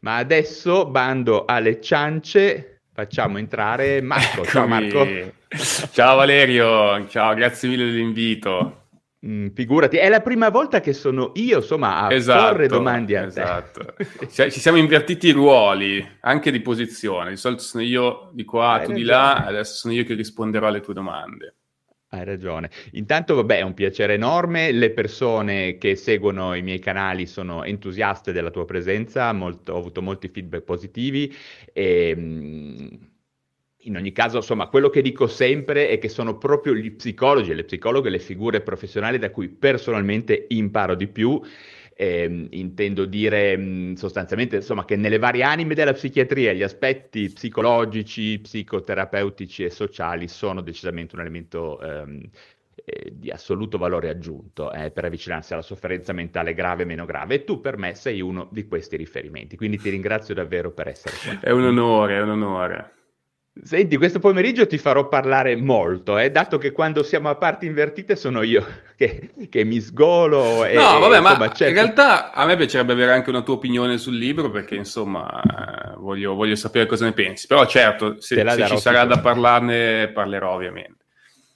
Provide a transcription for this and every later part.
Ma adesso, bando alle ciance, facciamo entrare Marco. Ciao Marco. Ciao Valerio, ciao, grazie mille dell'invito. Mm, figurati, è la prima volta che sono io, insomma, a esatto, porre domande a esatto. te. Ci siamo invertiti i ruoli, anche di posizione. Di solito sono io di qua, Hai tu di là, adesso sono io che risponderò alle tue domande. Hai ragione. Intanto, vabbè, è un piacere enorme. Le persone che seguono i miei canali sono entusiaste della tua presenza, molto, ho avuto molti feedback positivi e mm, in ogni caso, insomma, quello che dico sempre è che sono proprio gli psicologi e le psicologhe le figure professionali da cui personalmente imparo di più eh, intendo dire mh, sostanzialmente insomma, che nelle varie anime della psichiatria gli aspetti psicologici, psicoterapeutici e sociali sono decisamente un elemento ehm, eh, di assoluto valore aggiunto eh, per avvicinarsi alla sofferenza mentale grave e meno grave e tu per me sei uno di questi riferimenti, quindi ti ringrazio davvero per essere qua. È un onore, è un onore. Senti, questo pomeriggio ti farò parlare molto, eh, dato che quando siamo a parti invertite sono io che, che mi sgolo. E, no, vabbè, insomma, ma certo... in realtà a me piacerebbe avere anche una tua opinione sul libro, perché insomma voglio, voglio, sapere cosa ne pensi. Però certo, se, se ci sarà da parlarne, parlerò ovviamente.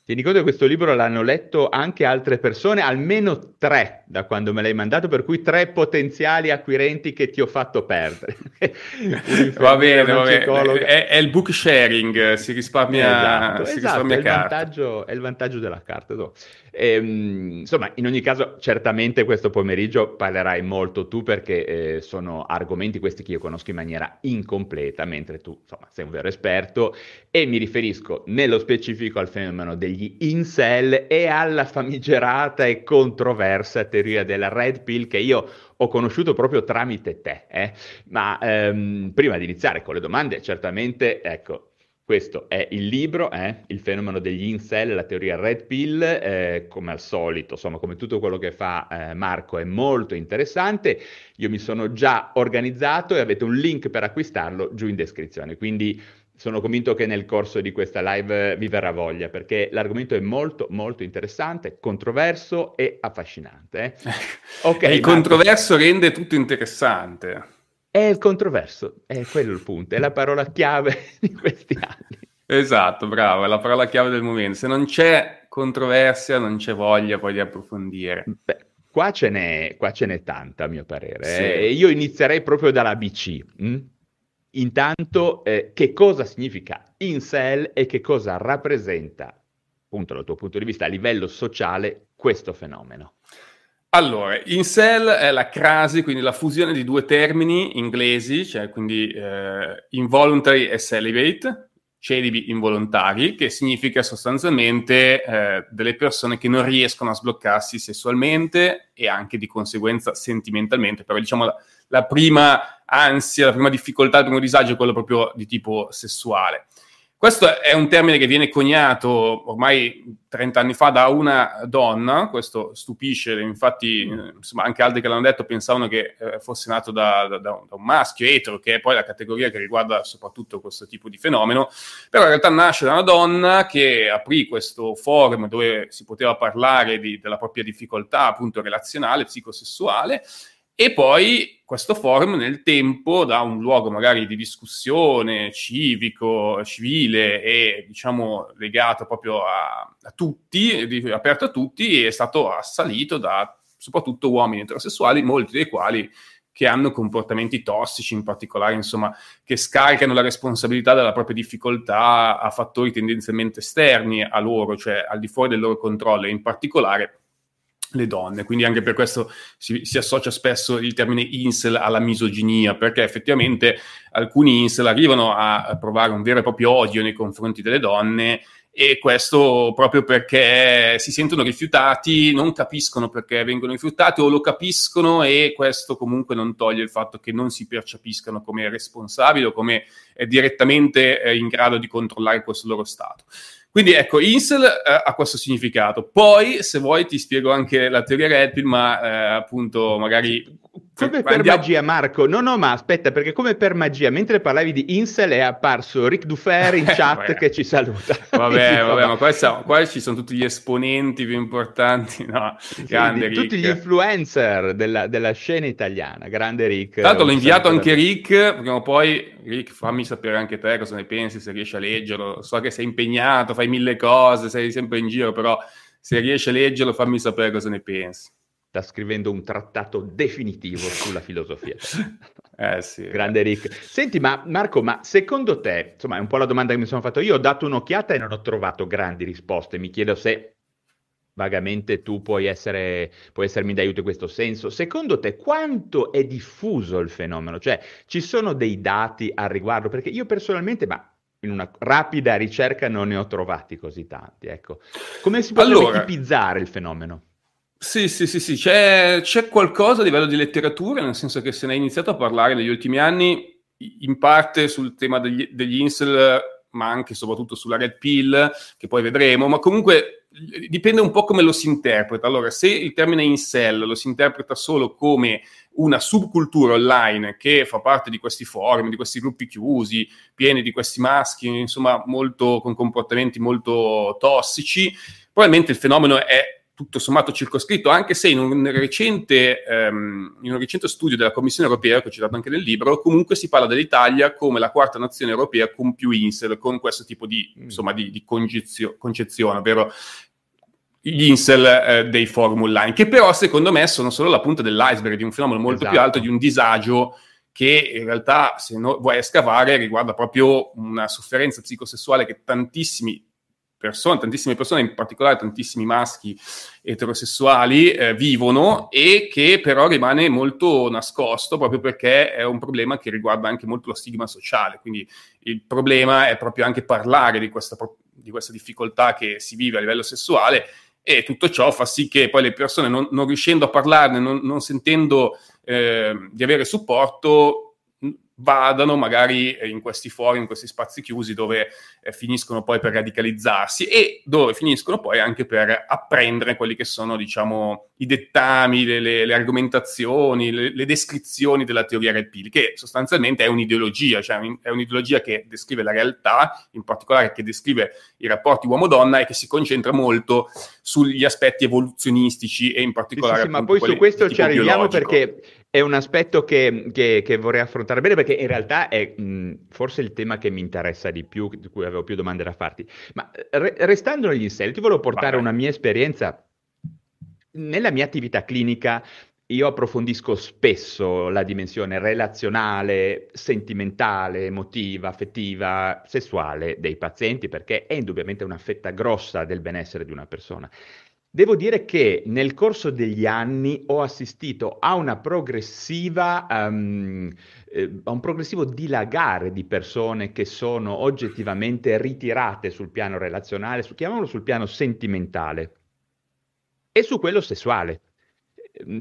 Tieni conto che questo libro l'hanno letto anche altre persone, almeno tre da quando me l'hai mandato, per cui tre potenziali acquirenti che ti ho fatto perdere. va bene, va bene. È, è, il book sharing, si risparmia, esatto, si esatto, risparmia è, il vantaggio, è, il vantaggio, della carta. No. E, ehm, insomma, in ogni caso, certamente questo pomeriggio parlerai molto tu perché eh, sono argomenti questi che io conosco in maniera incompleta, mentre tu insomma, sei un vero esperto e mi riferisco nello specifico al fenomeno degli incel e alla famigerata e controversa teoria della red pill che io ho conosciuto proprio tramite te. Eh? Ma ehm, prima di iniziare con le domande, certamente, ecco, questo è il libro, eh? Il fenomeno degli incel, la teoria red pill, eh, come al solito, insomma, come tutto quello che fa eh, Marco è molto interessante. Io mi sono già organizzato e avete un link per acquistarlo giù in descrizione, quindi sono convinto che nel corso di questa live vi verrà voglia, perché l'argomento è molto, molto interessante, controverso e affascinante. Eh? Okay, il Marco. controverso rende tutto interessante. È il controverso, è quello il punto, è la parola chiave di questi anni. Esatto, bravo, è la parola chiave del momento. Se non c'è controversia, non c'è voglia poi di approfondire. Beh, qua ce n'è, qua ce n'è tanta, a mio parere. Sì. Eh, io inizierei proprio dall'ABC. Hm? Intanto, eh, che cosa significa incel e che cosa rappresenta, appunto dal tuo punto di vista, a livello sociale, questo fenomeno? Allora, incel è la crasi, quindi la fusione di due termini inglesi, cioè quindi eh, involuntary e celibate, celibi involontari, che significa sostanzialmente eh, delle persone che non riescono a sbloccarsi sessualmente e anche di conseguenza sentimentalmente, però diciamo la, la prima ansia, la prima difficoltà, il primo disagio è quello proprio di tipo sessuale. Questo è un termine che viene coniato ormai 30 anni fa da una donna, questo stupisce, infatti insomma, anche altri che l'hanno detto pensavano che eh, fosse nato da, da, da, un maschio etero, che è poi la categoria che riguarda soprattutto questo tipo di fenomeno, però in realtà nasce da una donna che aprì questo forum dove si poteva parlare di, della propria difficoltà appunto relazionale, psicosessuale, e poi questo forum nel tempo, da un luogo magari di discussione civico, civile e diciamo legato proprio a, a tutti, aperto a tutti, è stato assalito da soprattutto uomini eterosessuali, molti dei quali che hanno comportamenti tossici, in particolare, insomma, che scaricano la responsabilità della propria difficoltà a fattori tendenzialmente esterni a loro, cioè al di fuori del loro controllo, e in particolare le donne, quindi anche per questo si, si, associa spesso il termine incel alla misoginia, perché effettivamente alcuni incel arrivano a, provare un vero e proprio odio nei confronti delle donne e questo proprio perché si sentono rifiutati, non capiscono perché vengono rifiutati o lo capiscono e questo comunque non toglie il fatto che non si percepiscano come responsabili o come eh, direttamente eh, in grado di controllare questo loro stato. Quindi ecco, Insel eh, ha questo significato. Poi, se vuoi, ti spiego anche la teoria Red Pill, ma eh, appunto magari come per Andiamo... magia, Marco. No, no, ma aspetta, perché come per magia, mentre parlavi di Insel è apparso Rick Dufer in chat che ci saluta. Vabbè, vabbè, ma qua, siamo, qua, ci sono tutti gli esponenti più importanti, no? Grande sì, Tutti gli influencer della, della, scena italiana, grande Rick. Tanto l'ho inviato anche Rick, prima o poi, Rick, fammi sapere anche te cosa ne pensi, se riesci a leggerlo. So che sei impegnato, fai mille cose, sei sempre in giro, però se riesci a leggerlo fammi sapere cosa ne pensi sta scrivendo un trattato definitivo sulla filosofia. eh sì. Grande Rick. Senti, ma Marco, ma secondo te, insomma, è un po' la domanda che mi sono fatto io, ho dato un'occhiata e non ho trovato grandi risposte. Mi chiedo se vagamente tu puoi, essere, puoi essermi d'aiuto in questo senso. Secondo te quanto è diffuso il fenomeno? Cioè, ci sono dei dati al riguardo? Perché io personalmente, ma in una rapida ricerca non ne ho trovati così tanti. Ecco. Come si può allora, tipizzare il fenomeno? Sì, sì, sì, sì. C'è, c'è, qualcosa a livello di letteratura, nel senso che se ne è iniziato a parlare negli ultimi anni, in parte sul tema degli, degli incel, ma anche e soprattutto sulla red pill, che poi vedremo, ma comunque dipende un po' come lo si interpreta. Allora, se il termine incel lo si interpreta solo come una subcultura online che fa parte di questi forum, di questi gruppi chiusi, pieni di questi maschi, insomma, molto, con comportamenti molto tossici, probabilmente il fenomeno è tutto sommato circoscritto, anche se in un, recente, um, in un recente studio della Commissione europea, che ho citato anche nel libro, comunque si parla dell'Italia come la quarta nazione europea con più insel, con questo tipo di, mm. insomma, di, di concezione, ovvero gli insel eh, dei forum online, che però secondo me sono solo la punta dell'iceberg di un fenomeno molto esatto. più alto, di un disagio che in realtà, se no, vuoi scavare, riguarda proprio una sofferenza psicosessuale che tantissimi persone, tantissime persone, in particolare tantissimi maschi eterosessuali, eh, vivono e che però rimane molto nascosto proprio perché è un problema che riguarda anche molto lo stigma sociale. Quindi il problema è proprio anche parlare di questa, di questa difficoltà che si vive a livello sessuale e tutto ciò fa sì che poi le persone, non, non riuscendo a parlarne, non, non sentendo eh, di avere supporto, vadano magari in questi fori, in questi spazi chiusi dove eh, finiscono poi per radicalizzarsi e dove finiscono poi anche per apprendere quelli che sono, diciamo, i dettami, le, le, le argomentazioni, le, le, descrizioni della teoria Red Pill, che sostanzialmente è un'ideologia, cioè è un'ideologia che descrive la realtà, in particolare che descrive i rapporti uomo-donna e che si concentra molto sugli aspetti evoluzionistici e in particolare... Sì, sì, sì ma poi su questo ci arriviamo biologico. perché è un aspetto che, che, che, vorrei affrontare bene perché in realtà è mh, forse il tema che mi interessa di più, di cui avevo più domande da farti. Ma re, restando negli insetti, ti volevo portare una mia esperienza nella mia attività clinica io approfondisco spesso la dimensione relazionale, sentimentale, emotiva, affettiva, sessuale dei pazienti perché è indubbiamente una fetta grossa del benessere di una persona. Devo dire che nel corso degli anni ho assistito a una progressiva, um, eh, a un progressivo dilagare di persone che sono oggettivamente ritirate sul piano relazionale, su, chiamiamolo sul piano sentimentale e su quello sessuale.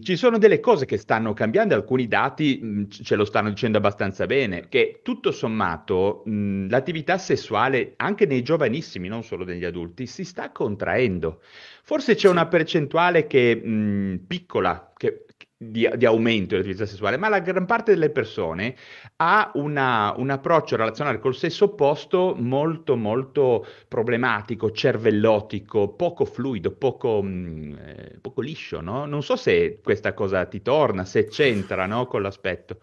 Ci sono delle cose che stanno cambiando, alcuni dati mh, ce lo stanno dicendo abbastanza bene, che tutto sommato mh, l'attività sessuale anche nei giovanissimi, non solo negli adulti, si sta contraendo. Forse c'è una percentuale che, mh, piccola, che, di, di, aumento dell'attività sessuale, ma la gran parte delle persone ha una, un approccio relazionale col sesso opposto molto molto problematico, cervellotico, poco fluido, poco, mh, mm, eh, poco liscio, no? Non so se questa cosa ti torna, se c'entra no, con l'aspetto.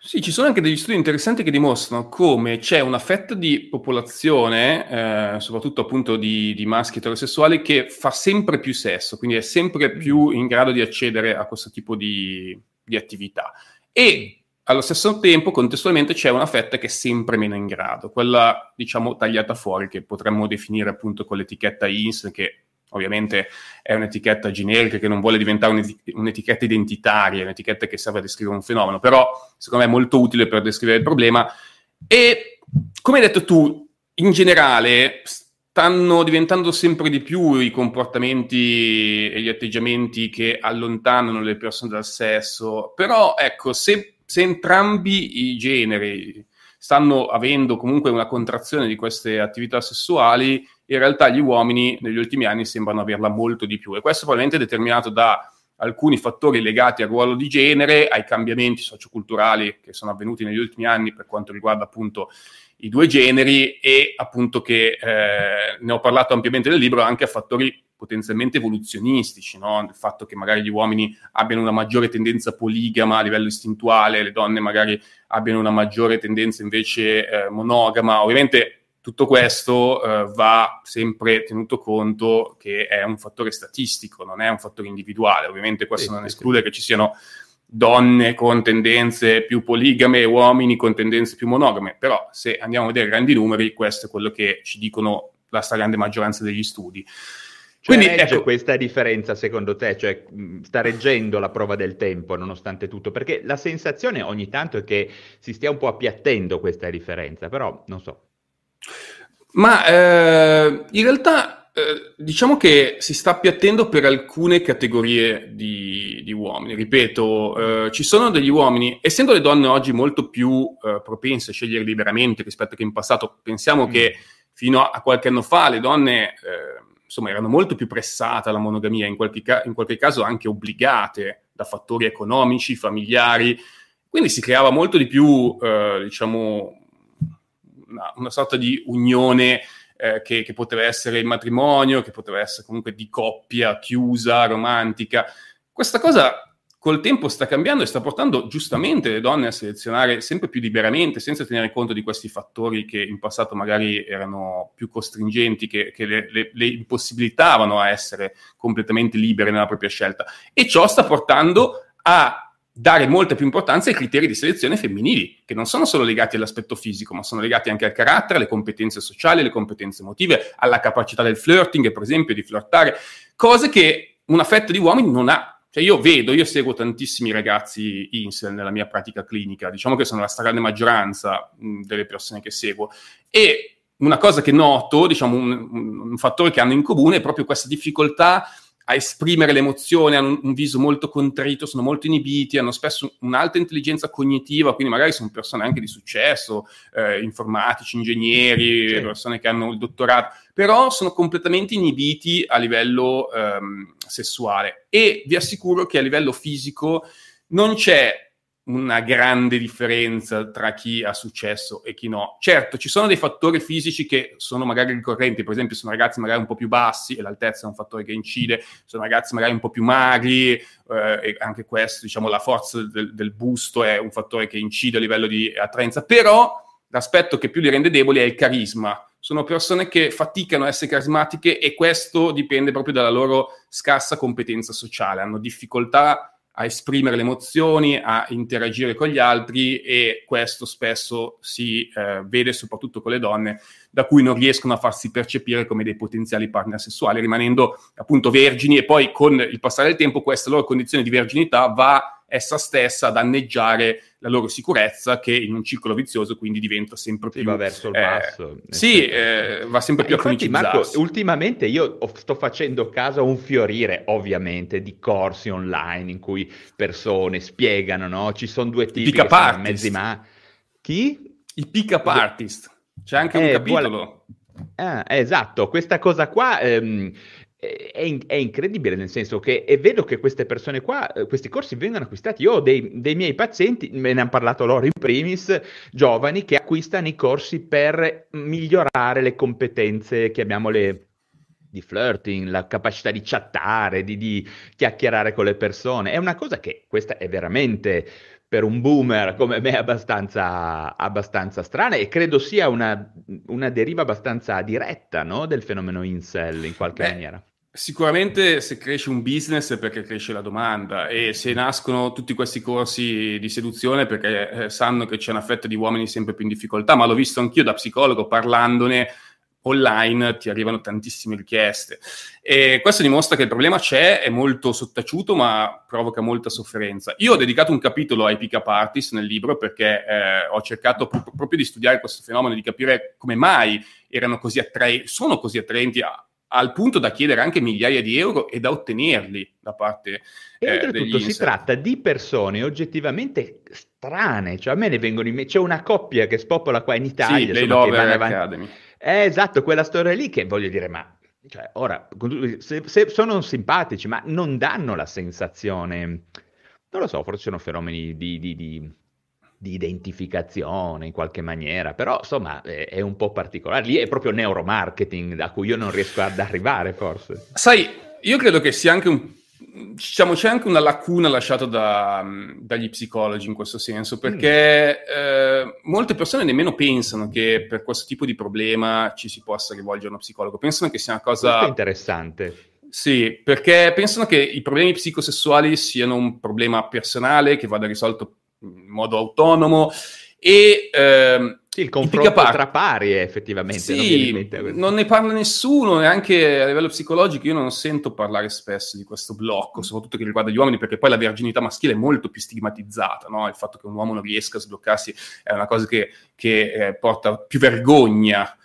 Sì, ci sono anche degli studi interessanti che dimostrano come c'è una fetta di popolazione, eh, soprattutto appunto di, di, maschi eterosessuali, che fa sempre più sesso, quindi è sempre più in grado di accedere a questo tipo di, di attività. E allo stesso tempo, contestualmente, c'è una fetta che è sempre meno in grado, quella diciamo tagliata fuori, che potremmo definire appunto con l'etichetta INS, che Ovviamente è un'etichetta generica che non vuole diventare un'et- un'etichetta identitaria, un'etichetta che serve a descrivere un fenomeno, però secondo me è molto utile per descrivere il problema. E come hai detto tu, in generale stanno diventando sempre di più i comportamenti e gli atteggiamenti che allontanano le persone dal sesso, però ecco, se, se entrambi i generi stanno avendo comunque una contrazione di queste attività sessuali, in realtà gli uomini negli ultimi anni sembrano averla molto di più e questo probabilmente è determinato da alcuni fattori legati al ruolo di genere, ai cambiamenti socioculturali che sono avvenuti negli ultimi anni per quanto riguarda appunto i due generi e appunto che eh, ne ho parlato ampiamente nel libro anche a fattori potenzialmente evoluzionistici, no? il fatto che magari gli uomini abbiano una maggiore tendenza poligama a livello istintuale, le donne magari abbiano una maggiore tendenza invece eh, monogama. Ovviamente tutto questo eh, va sempre tenuto conto che è un fattore statistico, non è un fattore individuale. Ovviamente questo sì, non esclude sì. che ci siano donne con tendenze più poligame e uomini con tendenze più monogame, però se andiamo a vedere grandi numeri, questo è quello che ci dicono la stragrande maggioranza degli studi. Cioè, Quindi ecco, questa differenza secondo te, cioè sta reggendo la prova del tempo nonostante tutto, perché la sensazione ogni tanto è che si stia un po' appiattendo questa differenza, però non so. Ma eh, in realtà eh, diciamo che si sta appiattendo per alcune categorie di, di uomini. Ripeto, eh, ci sono degli uomini, essendo le donne oggi molto più eh, propense a scegliere liberamente rispetto che in passato, pensiamo mm. che fino a qualche anno fa le donne eh, insomma, erano molto più pressate alla monogamia, in qualche, ca- in qualche caso anche obbligate da fattori economici, familiari. Quindi si creava molto di più, eh, diciamo, una, una sorta di unione eh, che, che, poteva essere il matrimonio, che poteva essere comunque di coppia chiusa, romantica. Questa cosa col tempo sta cambiando e sta portando giustamente le donne a selezionare sempre più liberamente, senza tenere conto di questi fattori che in passato magari erano più costringenti, che, che le, le, le, impossibilitavano a essere completamente libere nella propria scelta. E ciò sta portando a dare molta più importanza ai criteri di selezione femminili, che non sono solo legati all'aspetto fisico, ma sono legati anche al carattere, alle competenze sociali, alle competenze emotive, alla capacità del flirting, per esempio, di flirtare, cose che una fetta di uomini non ha. Cioè io vedo, io seguo tantissimi ragazzi incel nella mia pratica clinica, diciamo che sono la stragrande maggioranza mh, delle persone che seguo, e una cosa che noto, diciamo un, un fattore che hanno in comune è proprio questa difficoltà a esprimere l'emozione, hanno un, viso molto contrito, sono molto inibiti, hanno spesso un'alta intelligenza cognitiva, quindi magari sono persone anche di successo, eh, informatici, ingegneri, sì. persone che hanno il dottorato, però sono completamente inibiti a livello ehm, sessuale. E vi assicuro che a livello fisico non c'è una grande differenza tra chi ha successo e chi no. Certo, ci sono dei fattori fisici che sono magari ricorrenti, per esempio sono ragazzi magari un po' più bassi e l'altezza è un fattore che incide, sono ragazzi magari un po' più magri eh, e anche questo, diciamo, la forza del, del, busto è un fattore che incide a livello di attraenza, però l'aspetto che più li rende deboli è il carisma. Sono persone che faticano a essere carismatiche e questo dipende proprio dalla loro scarsa competenza sociale, hanno difficoltà a esprimere le emozioni, a interagire con gli altri e questo spesso si eh, vede soprattutto con le donne da cui non riescono a farsi percepire come dei potenziali partner sessuali, rimanendo appunto vergini e poi con il passare del tempo questa loro condizione di verginità va essa stessa a danneggiare la loro sicurezza che in un circolo vizioso quindi diventa sempre più... va verso il eh, basso. Sì, eh, va sempre più infatti, a Marco, ultimamente io sto facendo caso a un fiorire ovviamente di corsi online in cui persone spiegano, no? Ci sono due tipi sono mezzi ma... Chi? I pick-up artist. C'è anche eh, un capitolo. Vuole... Ah, esatto, questa cosa qua ehm, è, in, è, incredibile, nel senso che e vedo che queste persone qua, eh, questi corsi vengono acquistati. Io ho dei, dei, miei pazienti, me ne hanno parlato loro in primis, giovani, che acquistano i corsi per migliorare le competenze, chiamiamole di flirting, la capacità di chattare, di, di chiacchierare con le persone. È una cosa che questa è veramente per un boomer come me abbastanza, abbastanza strana e credo sia una, una deriva abbastanza diretta no? del fenomeno incel in qualche Beh, maniera. Sicuramente se cresce un business è perché cresce la domanda e se nascono tutti questi corsi di seduzione perché eh, sanno che c'è una fetta di uomini sempre più in difficoltà, ma l'ho visto anch'io da psicologo parlandone online ti arrivano tantissime richieste. E questo dimostra che il problema c'è, è molto sottaciuto, ma provoca molta sofferenza. Io ho dedicato un capitolo ai pick-up artist nel libro perché eh, ho cercato pro- proprio di studiare questo fenomeno, di capire come mai erano così attraenti, sono così attraenti a, al punto da chiedere anche migliaia di euro e da ottenerli da parte e eh, oltretutto si tratta di persone oggettivamente strane, cioè a me ne vengono in mente, c'è una coppia che spopola qua in Italia, sì, insomma, che. Academy. Eh, esatto, quella storia lì che voglio dire, ma cioè, ora, se, se sono simpatici, ma non danno la sensazione, non lo so, forse sono fenomeni di, di, di, di identificazione in qualche maniera, però insomma è, è, un po' particolare. Lì è proprio neuromarketing da cui io non riesco ad arrivare, forse. Sai, io credo che sia anche un diciamo, c'è anche una lacuna lasciata da, dagli psicologi in questo senso, perché mm. eh, molte persone nemmeno pensano che per questo tipo di problema ci si possa rivolgere a uno psicologo, pensano che sia una cosa... Questo interessante. Sì, perché pensano che i problemi psicosessuali siano un problema personale che vada risolto in modo autonomo e ehm, sì, il confronto tra pari effettivamente. Sì, non, non, ne parla nessuno e anche a livello psicologico io non sento parlare spesso di questo blocco, soprattutto che riguarda gli uomini, perché poi la verginità maschile è molto più stigmatizzata, no? il fatto che un uomo non riesca a sbloccarsi è una cosa che, che eh, porta più vergogna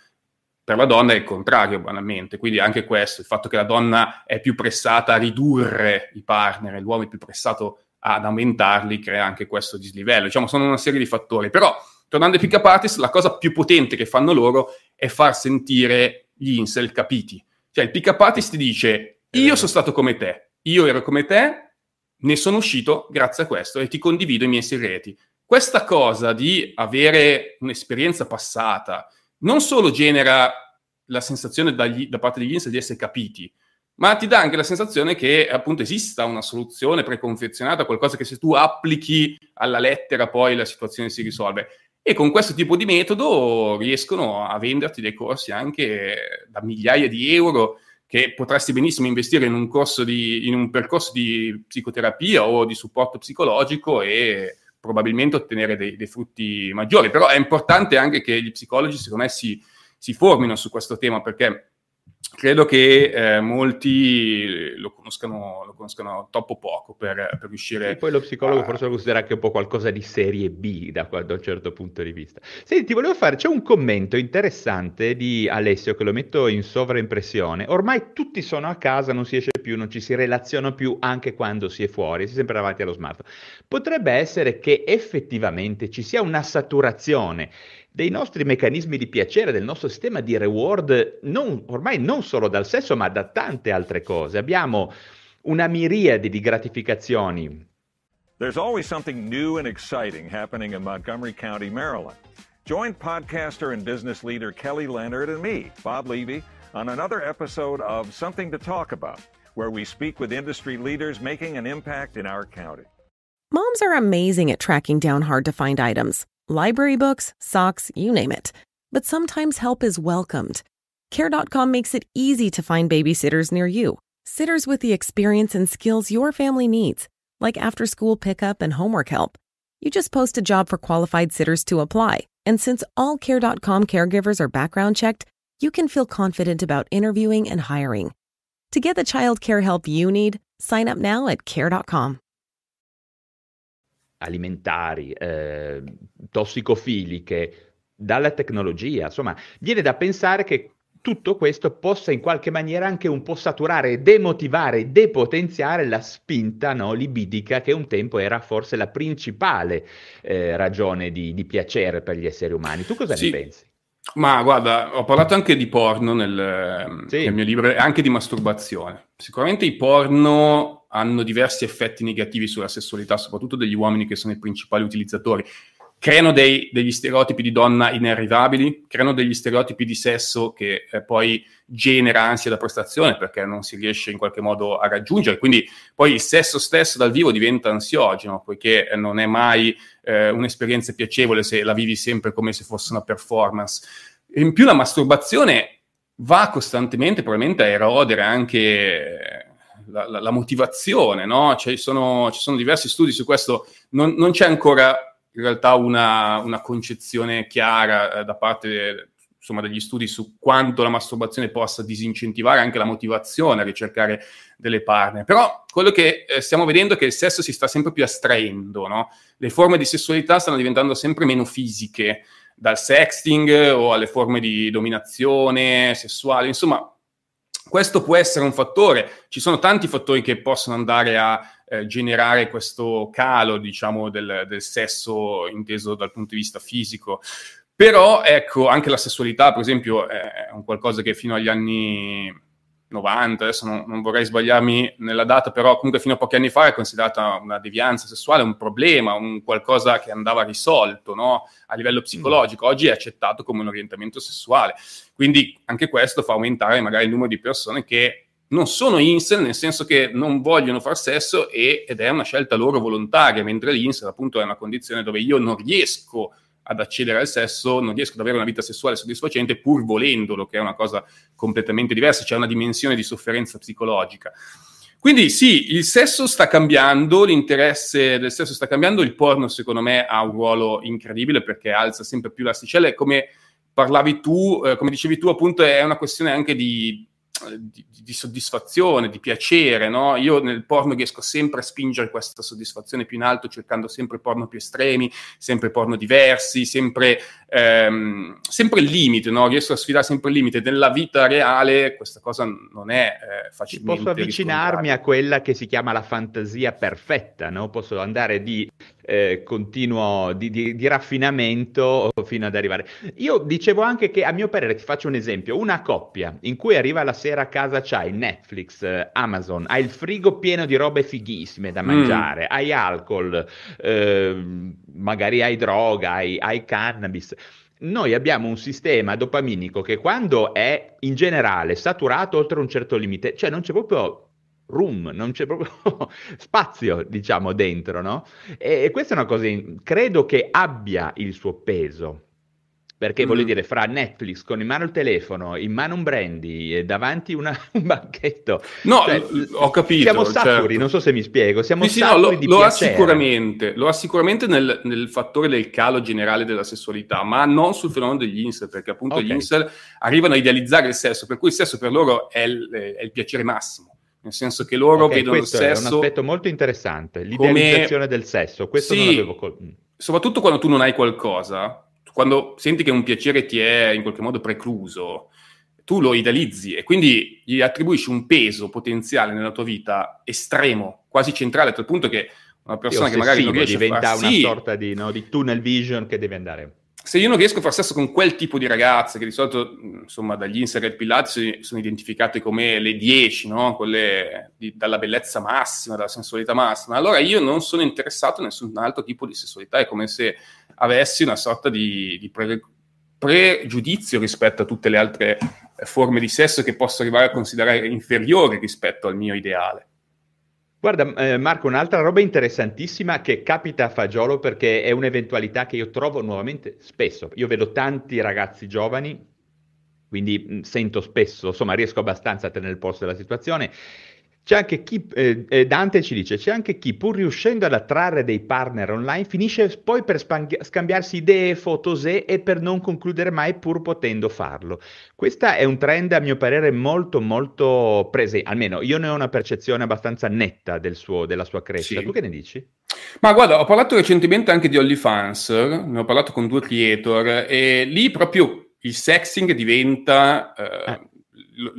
per la donna è il contrario, banalmente. Quindi anche questo, il fatto che la donna è più pressata a ridurre i partner e l'uomo è più pressato ad aumentarli, crea anche questo dislivello. Diciamo, sono una serie di fattori. Però tornando ai pick-up artist, la cosa più potente che fanno loro è far sentire gli incel capiti. Cioè il pick-up artist ti dice, io sono stato come te, io ero come te, ne sono uscito grazie a questo e ti condivido i miei segreti. Questa cosa di avere un'esperienza passata non solo genera la sensazione dagli, da parte degli incel di essere capiti, ma ti dà anche la sensazione che appunto esista una soluzione preconfezionata, qualcosa che se tu applichi alla lettera poi la situazione si risolve. E con questo tipo di metodo riescono a venderti dei corsi anche da migliaia di euro che potresti benissimo investire in un, di, in un percorso di psicoterapia o di supporto psicologico e probabilmente ottenere dei, dei, frutti maggiori. Però è importante anche che gli psicologi, secondo me, si, si formino su questo tema perché credo che eh, molti lo conoscano, lo conoscano, troppo poco per, per riuscire. E poi lo psicologo a... forse lo considera anche un po' qualcosa di serie B da, da, un certo punto di vista. Senti, volevo fare, c'è un commento interessante di Alessio che lo metto in sovraimpressione. Ormai tutti sono a casa, non si esce più, non ci si relaziona più anche quando si è fuori, si è sempre davanti allo smartphone. Potrebbe essere che effettivamente ci sia una saturazione dei nostri meccanismi di piacere, del nostro sistema di reward, non, ormai non solo dal sesso, ma da tante altre cose. Abbiamo una miriade di gratificazioni. There's always something new and exciting happening in Montgomery County, Maryland. Join podcaster and business leader Kelly Leonard and me, Bob Levy, on another episode of Something to Talk About, where we speak with industry leaders making an impact in our county. Moms are amazing at tracking down hard to find items library books, socks, you name it. But sometimes help is welcomed. Care.com makes it easy to find babysitters near you. Sitters with the experience and skills your family needs, like after school pickup and homework help. You just post a job for qualified sitters to apply. And since all Care.com caregivers are background checked, you can feel confident about interviewing and hiring. To get the child care help you need, sign up now at Care.com. alimentari, eh, tossicofiliche, dalla tecnologia. Insomma, viene da pensare che tutto questo possa in qualche maniera anche un po' saturare, demotivare, depotenziare la spinta no, libidica che un tempo era forse la principale eh, ragione di, di, piacere per gli esseri umani. Tu cosa sì. ne pensi? Ma guarda, ho parlato anche di porno nel, sì. nel mio libro e anche di masturbazione. Sicuramente i porno hanno diversi effetti negativi sulla sessualità, soprattutto degli uomini che sono i principali utilizzatori. Creano dei, degli stereotipi di donna inarrivabili, creano degli stereotipi di sesso che eh, poi genera ansia da prestazione perché non si riesce in qualche modo a raggiungere. Quindi poi il sesso stesso dal vivo diventa ansiogeno, poiché non è mai eh, un'esperienza piacevole se la vivi sempre come se fosse una performance. In più la masturbazione va costantemente probabilmente a erodere anche la, la, la motivazione, no? Cioè, sono, ci sono diversi studi su questo, non, non c'è ancora in realtà una, una concezione chiara eh, da parte insomma, degli studi su quanto la masturbazione possa disincentivare anche la motivazione a ricercare delle partner. Però quello che eh, stiamo vedendo è che il sesso si sta sempre più astraendo, no? Le forme di sessualità stanno diventando sempre meno fisiche, dal sexting o alle forme di dominazione sessuale, insomma, questo può essere un fattore, ci sono tanti fattori che possono andare a eh, generare questo calo, diciamo, del, del sesso inteso dal punto di vista fisico. Però, ecco, anche la sessualità, per esempio, è un qualcosa che fino agli anni 90, adesso non, non, vorrei sbagliarmi nella data, però comunque fino a pochi anni fa è considerata una devianza sessuale, un problema, un qualcosa che andava risolto no? a livello psicologico. Oggi è accettato come un orientamento sessuale. Quindi anche questo fa aumentare magari il numero di persone che non sono incel, nel senso che non vogliono far sesso e, ed è una scelta loro volontaria, mentre l'incel appunto è una condizione dove io non riesco a ad accedere al sesso, non riesco ad avere una vita sessuale soddisfacente pur volendolo, che è una cosa completamente diversa, c'è una dimensione di sofferenza psicologica. Quindi sì, il sesso sta cambiando, l'interesse del sesso sta cambiando, il porno secondo me ha un ruolo incredibile perché alza sempre più l'asticella come parlavi tu, eh, come dicevi tu appunto è una questione anche di di, di, soddisfazione, di piacere, no? Io nel porno riesco sempre a spingere questa soddisfazione più in alto, cercando sempre porno più estremi, sempre porno diversi, sempre, ehm, sempre il limite, no? Riesco a sfidare sempre il limite. Nella vita reale questa cosa non è eh, facilmente Posso avvicinarmi a quella che si chiama la fantasia perfetta, no? Posso andare di eh, continuo, di, di, di raffinamento fino ad arrivare. Io dicevo anche che, a mio parere, ti faccio un esempio, una coppia in cui arriva la sera a casa c'hai Netflix, eh, Amazon, hai il frigo pieno di robe fighissime da mm. mangiare, mm. hai alcol, eh, magari hai droga, hai, hai cannabis noi abbiamo un sistema dopaminico che quando è in generale saturato oltre un certo limite, cioè non c'è proprio room, non c'è proprio spazio, diciamo, dentro, no? E, e, questa è una cosa, credo che abbia il suo peso, perché mm. voglio dire, fra Netflix con in mano il telefono, in mano un brandy e davanti una, un banchetto. No, cioè, ho capito. Siamo saturi, certo. non so se mi spiego. Siamo sì, saturi sì, no, lo, di lo ha sicuramente, lo ha sicuramente nel, nel, fattore del calo generale della sessualità, ma non sul fenomeno degli incel, perché appunto okay. gli incel arrivano a idealizzare il sesso, per cui il sesso per loro è il, è il piacere massimo. Nel senso che loro okay, vedono il sesso. È un aspetto molto interessante, l'idealizzazione come... del sesso. Questo sì, non l'avevo col... Soprattutto quando tu non hai qualcosa, quando senti che un piacere ti è in qualche modo precluso, tu lo idealizzi e quindi gli attribuisci un peso potenziale nella tua vita estremo, quasi centrale, a tal punto che una persona che magari non riesce diventa a far... una sì, sorta di, no, di tunnel vision che deve andare se io non riesco a fare sesso con quel tipo di ragazze, che di solito, insomma, dagli insert pillati sono identificate come le 10, no? Quelle di, dalla bellezza massima, dalla sensualità massima, allora io non sono interessato a nessun altro tipo di sessualità, è come se avessi una sorta di, di pre, pregiudizio rispetto a tutte le altre forme di sesso che posso arrivare a considerare inferiori rispetto al mio ideale. Guarda, eh, Marco, un'altra roba interessantissima che capita a fagiolo perché è un'eventualità che io trovo nuovamente spesso. Io vedo tanti ragazzi giovani, quindi mh, sento spesso, insomma, riesco abbastanza a tenere il posto della situazione c'è anche chi, eh, eh, Dante ci dice, c'è anche chi pur riuscendo ad attrarre dei partner online finisce poi per spang- scambiarsi idee, fotosè e per non concludere mai pur potendo farlo. Questo è un trend a mio parere molto molto presente, almeno io ne ho una percezione abbastanza netta del suo, della sua crescita. Sì. Tu che ne dici? Ma guarda, ho parlato recentemente anche di OnlyFans, ne ho parlato con due creator e lì proprio il sexing diventa... Eh, ah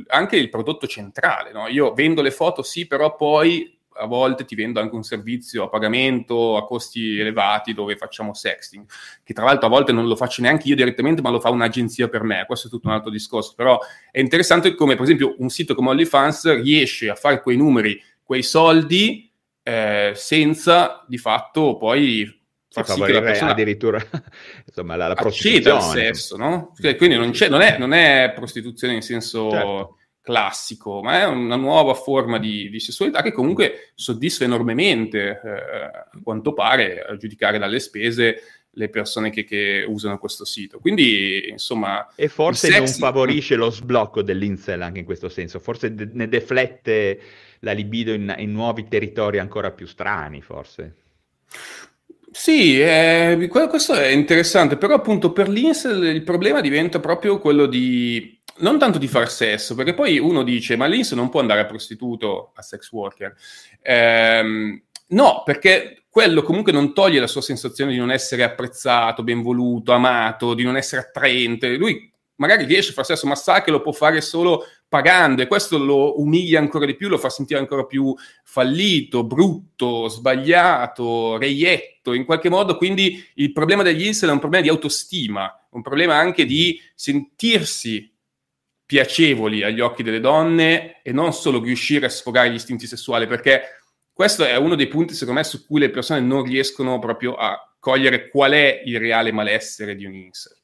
anche il prodotto centrale. No? Io vendo le foto, sì, però poi a volte ti vendo anche un servizio a pagamento a costi elevati dove facciamo sexting, che tra l'altro a volte non lo faccio neanche io direttamente, ma lo fa un'agenzia per me. Questo è tutto un altro discorso. Però è interessante come, per esempio, un sito come OnlyFans riesce a fare quei numeri, quei soldi, eh, senza di fatto poi far sì che la persona addirittura insomma, la, la prostituzione. al sesso, no? Quindi non, non, è, non, è, prostituzione in senso certo. classico, ma è una nuova forma di, di sessualità che comunque soddisfa enormemente, eh, a quanto pare, a giudicare dalle spese, le persone che, che, usano questo sito. Quindi, insomma... E forse sex... non favorisce lo sblocco dell'incel anche in questo senso, forse de- ne deflette la libido in, in nuovi territori ancora più strani, forse. Sì, eh, questo è interessante, però appunto per l'Insel il problema diventa proprio quello di non tanto di far sesso, perché poi uno dice ma l'Insel non può andare a prostituto, a sex worker. Ehm, no, perché quello comunque non toglie la sua sensazione di non essere apprezzato, ben voluto, amato, di non essere attraente. Lui magari riesce a fare sesso, ma sa che lo può fare solo pagando e questo lo umilia ancora di più, lo fa sentire ancora più fallito, brutto, sbagliato, reietto, in qualche modo. Quindi il problema degli incel è un problema di autostima, un problema anche di sentirsi piacevoli agli occhi delle donne e non solo riuscire a sfogare gli istinti sessuali, perché questo è uno dei punti, secondo me, su cui le persone non riescono proprio a cogliere qual è il reale malessere di un incel.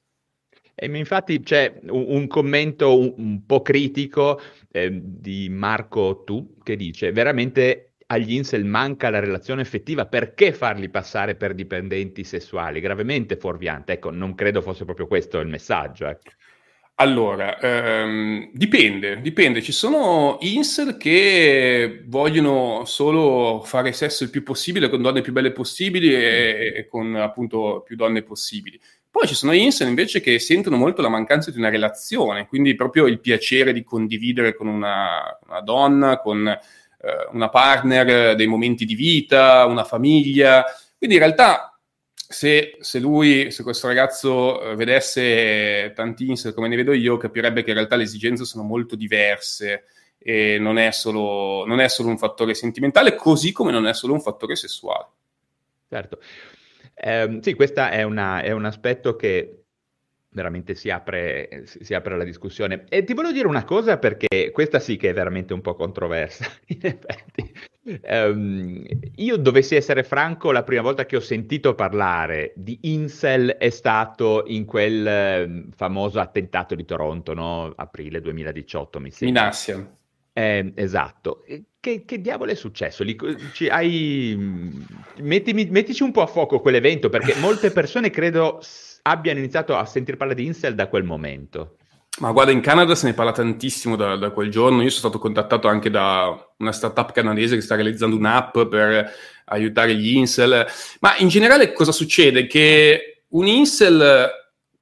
Infatti c'è un, un commento un, un, po' critico eh, di Marco Tu che dice veramente agli incel manca la relazione effettiva, perché farli passare per dipendenti sessuali? Gravemente fuorviante. Ecco, non credo fosse proprio questo il messaggio. Ecco. Allora, ehm, dipende, dipende. Ci sono incel che vogliono solo fare sesso il più possibile con donne più belle possibili e, e con appunto più donne possibili. Poi ci sono incel invece che sentono molto la mancanza di una relazione, quindi proprio il piacere di condividere con una, una donna, con eh, una partner dei momenti di vita, una famiglia. Quindi in realtà se, se lui, se questo ragazzo eh, vedesse tanti incel come ne vedo io, capirebbe che in realtà le esigenze sono molto diverse e non è solo, non è solo un fattore sentimentale, così come non è solo un fattore sessuale. Certo. Eh, sì, questo è, è, un aspetto che veramente si apre, si apre alla discussione. E ti volevo dire una cosa perché questa sì che è veramente un po' controversa, in effetti. Um, io dovessi essere franco, la prima volta che ho sentito parlare di Incel è stato in quel um, famoso attentato di Toronto, no? aprile 2018 mi sembra. Minassian. Eh, esatto. Che, che, diavolo è successo? Lì, ci, hai... Mettimi, mettici un po' a fuoco quell'evento perché molte persone credo abbiano iniziato a sentire parlare di Incel da quel momento. Ma guarda, in Canada se ne parla tantissimo da, da, quel giorno. Io sono stato contattato anche da una startup canadese che sta realizzando un'app per aiutare gli Incel. Ma in generale cosa succede? Che un Incel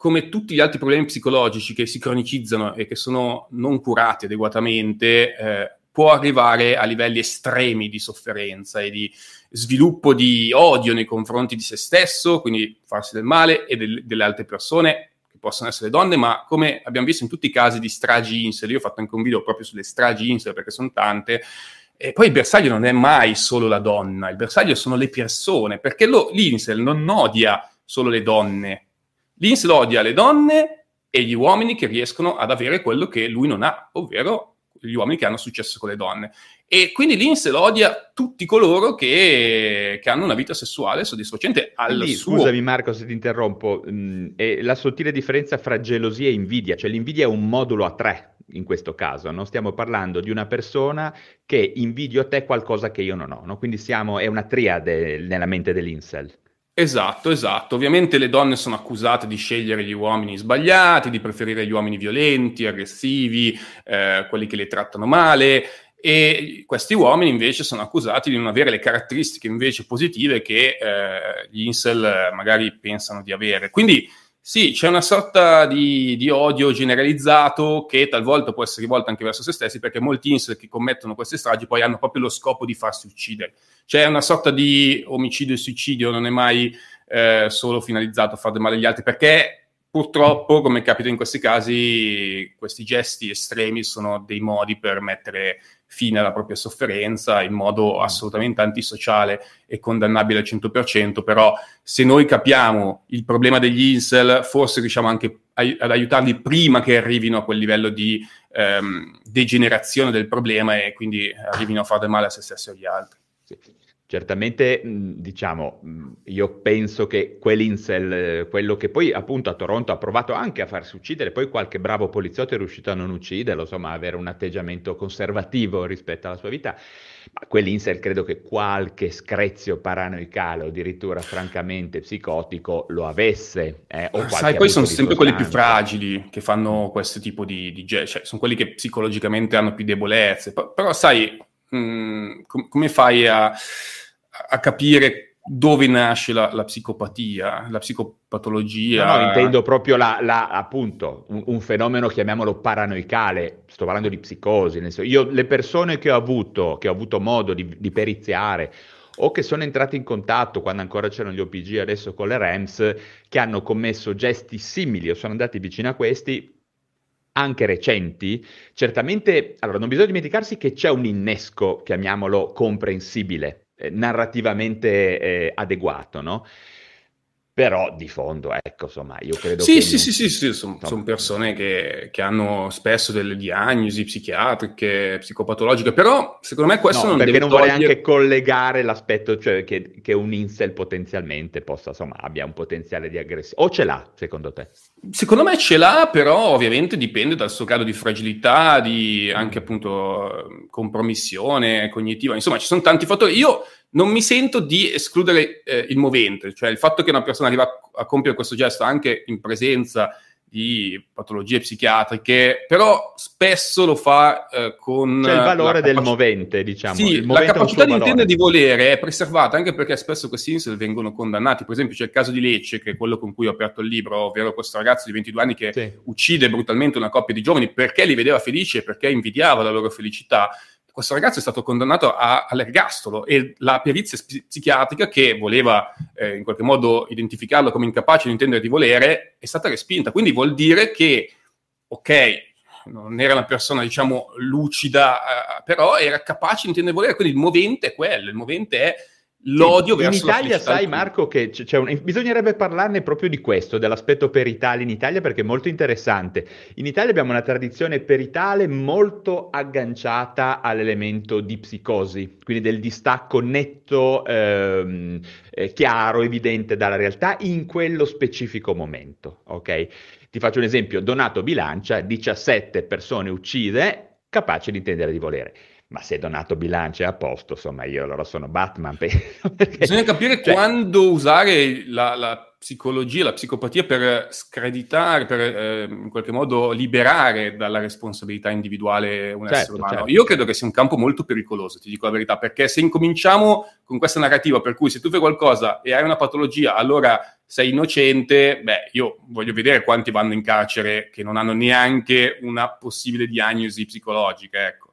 come tutti gli altri problemi psicologici che si cronicizzano e che sono non curati adeguatamente, eh, può arrivare a livelli estremi di sofferenza e di sviluppo di odio nei confronti di se stesso, quindi farsi del male e del, delle altre persone, che possono essere donne, ma come abbiamo visto in tutti i casi di stragi insel, io ho fatto anche un video proprio sulle stragi insel perché sono tante, e poi il bersaglio non è mai solo la donna, il bersaglio sono le persone, perché lo, l'insel non odia solo le donne, Linz odia le donne e gli uomini che riescono ad avere quello che lui non ha, ovvero gli uomini che hanno successo con le donne. E quindi Linz odia tutti coloro che, che, hanno una vita sessuale soddisfacente al quindi, suo... Scusami Marco se ti interrompo, mh, mm, è la sottile differenza fra gelosia e invidia, cioè l'invidia è un modulo a tre in questo caso, non stiamo parlando di una persona che invidio a te qualcosa che io non ho, no? quindi siamo, è una triade nella mente dell'incel. Esatto, esatto. Ovviamente le donne sono accusate di scegliere gli uomini sbagliati, di preferire gli uomini violenti, aggressivi, eh, quelli che le trattano male e questi uomini invece sono accusati di non avere le caratteristiche invece positive che eh, gli incel magari pensano di avere. Quindi sì, c'è una sorta di, di, odio generalizzato che talvolta può essere rivolto anche verso se stessi, perché molti incel che commettono queste stragi poi hanno proprio lo scopo di farsi uccidere. C'è una sorta di omicidio e suicidio, non è mai eh, solo finalizzato a fare del male agli altri, perché purtroppo, come capita in questi casi, questi gesti estremi sono dei modi per mettere fine alla propria sofferenza in modo assolutamente antisociale e condannabile al 100%, però se noi capiamo il problema degli incel, forse riusciamo anche ad aiutarli prima che arrivino a quel livello di ehm, degenerazione del problema e quindi arrivino a fare del male a se stessi e agli altri. Sì. Certamente, diciamo, io penso che quell'incel, quello che poi appunto a Toronto ha provato anche a farsi uccidere, poi qualche bravo poliziotto è riuscito a non ucciderlo, insomma, avere un atteggiamento conservativo rispetto alla sua vita, ma quell'incel credo che qualche screzio paranoicale o addirittura francamente psicotico lo avesse. Eh, Sai, poi sono sempre quelli più fragili che fanno questo tipo di, di cioè sono quelli che psicologicamente hanno più debolezze, però sai, mh, com- come fai a a capire dove nasce la, la, psicopatia, la psicopatologia. No, no intendo proprio la, la, appunto un, un, fenomeno, chiamiamolo paranoicale, sto parlando di psicosi. Io le persone che ho avuto, che ho avuto modo di, di periziare o che sono entrati in contatto quando ancora c'erano gli OPG, adesso con le REMS, che hanno commesso gesti simili o sono andati vicino a questi, anche recenti, certamente, allora non bisogna dimenticarsi che c'è un innesco, chiamiamolo comprensibile, narrativamente eh, adeguato, no? Però di fondo, ecco, insomma, io credo sì, che... Sì, non... sì, sì, sì, sono son persone che, che, hanno spesso delle diagnosi psichiatriche, psicopatologiche, però secondo me questo no, non perché deve non togliere... vuole anche collegare l'aspetto, cioè che, che, un incel potenzialmente possa, insomma, abbia un potenziale di aggressione. O ce l'ha, secondo te? Secondo me ce l'ha, però ovviamente dipende dal suo grado di fragilità, di anche appunto compromissione cognitiva, insomma ci sono tanti fattori. Io non mi sento di escludere eh, il movente, cioè il fatto che una persona arriva a, compiere questo gesto anche in presenza di patologie psichiatriche, però spesso lo fa eh, con... Cioè il valore del movente, diciamo. Sì, la capacità di intendere di volere è preservata anche perché spesso questi insel vengono condannati. Per esempio c'è il caso di Lecce, che è quello con cui ho aperto il libro, ovvero questo ragazzo di 22 anni che sì. uccide brutalmente una coppia di giovani perché li vedeva felici e perché invidiava la loro felicità questo ragazzo è stato condannato a, all'ergastolo e la perizia psichiatrica che voleva eh, in qualche modo identificarlo come incapace di intendere di volere è stata respinta. Quindi vuol dire che, ok, non era una persona, diciamo, lucida, eh, però era capace di intendere di volere, quindi il movente è quello, il movente è l'odio in, verso in Italia sai Marco che c'è un, bisognerebbe parlarne proprio di questo dell'aspetto peritale in Italia perché è molto interessante. In Italia abbiamo una tradizione peritale molto agganciata all'elemento di psicosi quindi del distacco netto ehm, eh, chiaro evidente dalla realtà in quello specifico momento ok? Ti faccio un esempio. Donato Bilancia 17 persone uccise capace di intendere di volere ma se Donato Bilancia è a posto, insomma, io allora sono Batman. Perché... Bisogna capire cioè... quando usare la, la, psicologia, la psicopatia per screditare, per eh, in qualche modo liberare dalla responsabilità individuale un certo, essere umano. Certo. Io credo che sia un campo molto pericoloso, ti dico la verità, perché se incominciamo con questa narrativa per cui se tu fai qualcosa e hai una patologia, allora sei innocente, beh, io voglio vedere quanti vanno in carcere che non hanno neanche una possibile diagnosi psicologica, ecco.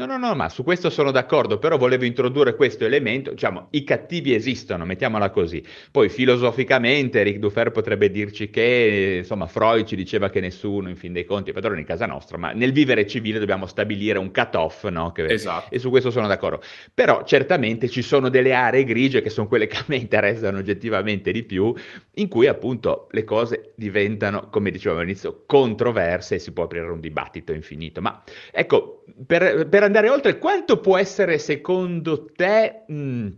No, no, no, ma su questo sono d'accordo, però volevo introdurre questo elemento, diciamo, i cattivi esistono, mettiamola così. Poi filosoficamente Ric Dufer potrebbe dirci che, insomma, Freud ci diceva che nessuno, in fin dei conti, è padrone in casa nostra, ma nel vivere civile dobbiamo stabilire un cut-off, no? Che, esatto. E su questo sono d'accordo. Però certamente ci sono delle aree grigie che sono quelle che a me interessano oggettivamente di più, in cui appunto le cose diventano, come dicevamo all'inizio, controverse e si può aprire un dibattito infinito. Ma ecco, per, per andare oltre, quanto può essere secondo te, mh,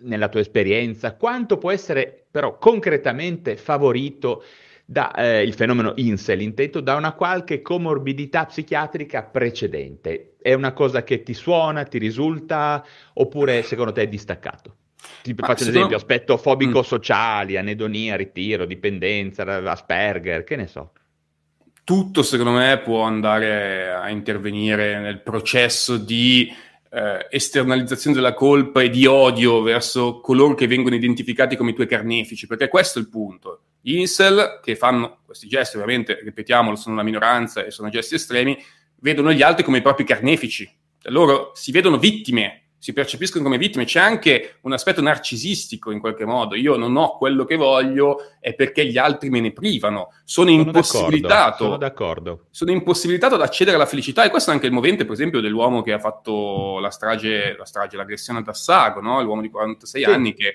nella tua esperienza, quanto può essere però concretamente favorito da eh, il fenomeno incel, intento da una qualche comorbidità psichiatrica precedente? È una cosa che ti suona, ti risulta, oppure secondo te è distaccato? Ti Ma faccio un esempio, aspetto fobico-sociali, mm. anedonia, ritiro, dipendenza, Asperger, che ne so tutto secondo me può andare a intervenire nel processo di eh, esternalizzazione della colpa e di odio verso coloro che vengono identificati come i tuoi carnefici, perché questo è il punto. Gli incel, che fanno questi gesti, ovviamente, ripetiamolo, sono una minoranza e sono gesti estremi, vedono gli altri come i propri carnefici. Loro si vedono vittime si percepiscono come vittime. C'è anche un aspetto narcisistico in qualche modo. Io non ho quello che voglio è perché gli altri me ne privano. Sono, sono impossibilitato. Sono d'accordo. Sono impossibilitato ad accedere alla felicità. E questo è anche il movente, per esempio, dell'uomo che ha fatto la strage, la strage l'aggressione ad Assago, no? l'uomo di 46 sì. anni che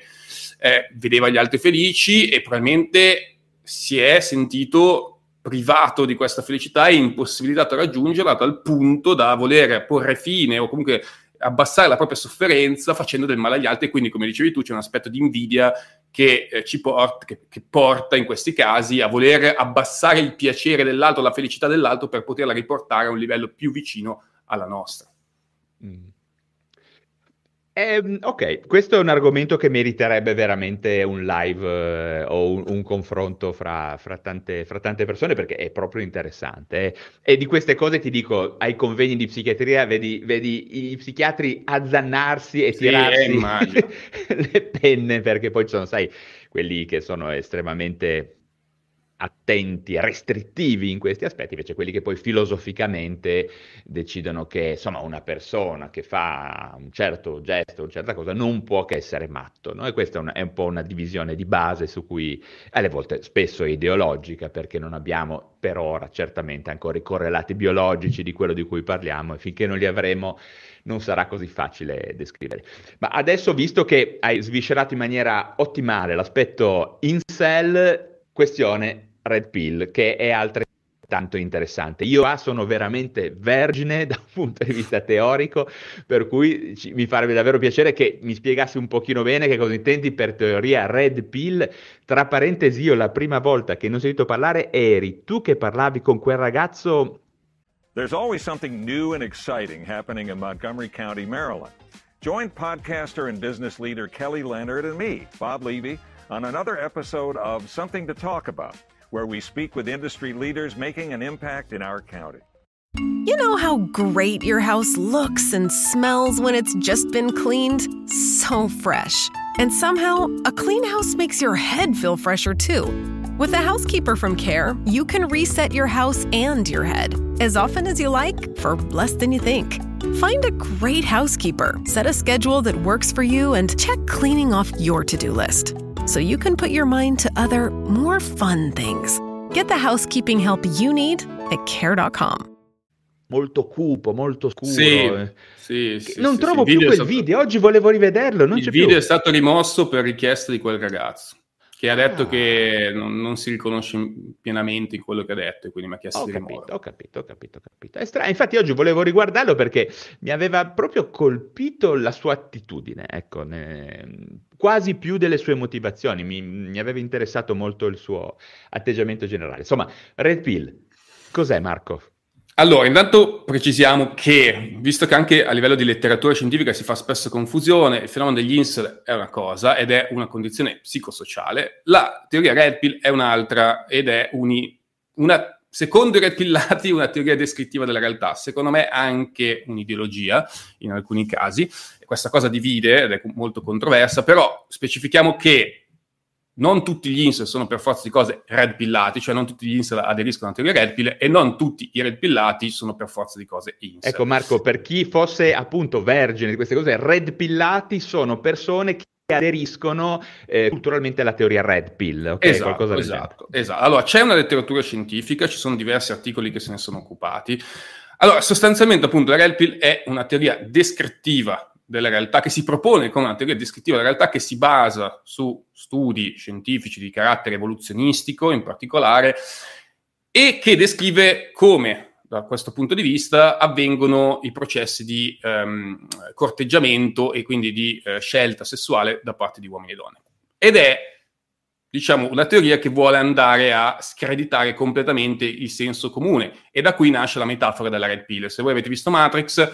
eh, vedeva gli altri felici e probabilmente si è sentito privato di questa felicità e impossibilitato a raggiungerla a tal punto da voler porre fine o comunque abbassare la propria sofferenza facendo del male agli altri quindi come dicevi tu c'è un aspetto di invidia che, eh, ci porta, che, che porta in questi casi a voler abbassare il piacere dell'altro, la felicità dell'altro per poterla riportare a un livello più vicino alla nostra. Mm. Eh, ok, questo è un argomento che meriterebbe veramente un live eh, o un, un confronto fra, fra, tante, fra, tante, persone perché è proprio interessante. Eh. E di queste cose ti dico, ai convegni di psichiatria vedi, vedi i psichiatri azzannarsi e sì, tirarsi le penne perché poi ci sono, sai, quelli che sono estremamente attenti, restrittivi in questi aspetti, invece quelli che poi filosoficamente decidono che insomma una persona che fa un certo gesto, una certa cosa, non può che essere matto. No? E questa è, una, è, un po' una divisione di base su cui alle volte spesso è ideologica, perché non abbiamo per ora certamente ancora i correlati biologici di quello di cui parliamo e finché non li avremo non sarà così facile descrivere. Ma adesso, visto che hai sviscerato in maniera ottimale l'aspetto in cell, questione Red Pill, che è altrettanto interessante. Io ah, sono veramente vergine da un punto di vista teorico, per cui ci, mi farebbe davvero piacere che mi spiegassi un pochino bene che cosa intendi per teoria Red Pill. Tra parentesi, io la prima volta che ne ho sentito parlare eri tu che parlavi con quel ragazzo. There's always something new and exciting happening in Montgomery County, Maryland. Join podcaster and business leader Kelly Leonard and me, Bob Levy, on another episode of Something to Talk About. Where we speak with industry leaders making an impact in our county. You know how great your house looks and smells when it's just been cleaned? So fresh. And somehow, a clean house makes your head feel fresher too. With a housekeeper from Care, you can reset your house and your head as often as you like for less than you think. Find a great housekeeper, set a schedule that works for you, and check cleaning off your to do list so you can put your mind to other, more fun things. Get the housekeeping help you need at care.com. Molto cupo, molto scuro. Sì, eh. sì, sì non sì, trovo sì. più quel stato... video. Oggi volevo rivederlo. Non il c'è video più. è stato rimosso per richiesta di quel ragazzo che ha detto Ah. che non, non si riconosce pienamente in quello che ha detto e quindi mi ha chiesto Ho di capito, ho capito, ho capito, ho capito. È strano. Infatti oggi volevo riguardarlo perché mi aveva proprio colpito la sua attitudine, ecco, ne- quasi più delle sue motivazioni. Mi, mi aveva interessato molto il suo atteggiamento generale. Insomma, Red Pill, cos'è Marco? Allora, intanto precisiamo che, visto che anche a livello di letteratura scientifica si fa spesso confusione, il fenomeno degli incel è una cosa ed è una condizione psicosociale, la teoria Red Pill è un'altra ed è uni- una, secondo i Red Pillati, una teoria descrittiva della realtà, secondo me anche un'ideologia in alcuni casi. Questa cosa divide ed è molto controversa, però specifichiamo che non tutti gli incel sono per forza di cose red pillati, cioè non tutti gli incel aderiscono alla teoria red pill e non tutti i red pillati sono per forza di cose incel. Ecco Marco, per chi fosse appunto vergine di queste cose, Red Pillati sono persone che aderiscono eh, culturalmente alla teoria Red Pill, ok? Esatto, esatto, esatto. Allora, c'è una letteratura scientifica, ci sono diversi articoli che se ne sono occupati. Allora, sostanzialmente, appunto, la Red Pill è una teoria descrittiva della realtà, che si propone come una teoria descrittiva della realtà che si basa su studi scientifici di carattere evoluzionistico in particolare e che descrive come, da questo punto di vista, avvengono i processi di ehm, corteggiamento e quindi di eh, scelta sessuale da parte di uomini e donne. Ed è diciamo, una teoria che vuole andare a screditare completamente il senso comune e da qui nasce la metafora della red pill. Se voi avete visto Matrix,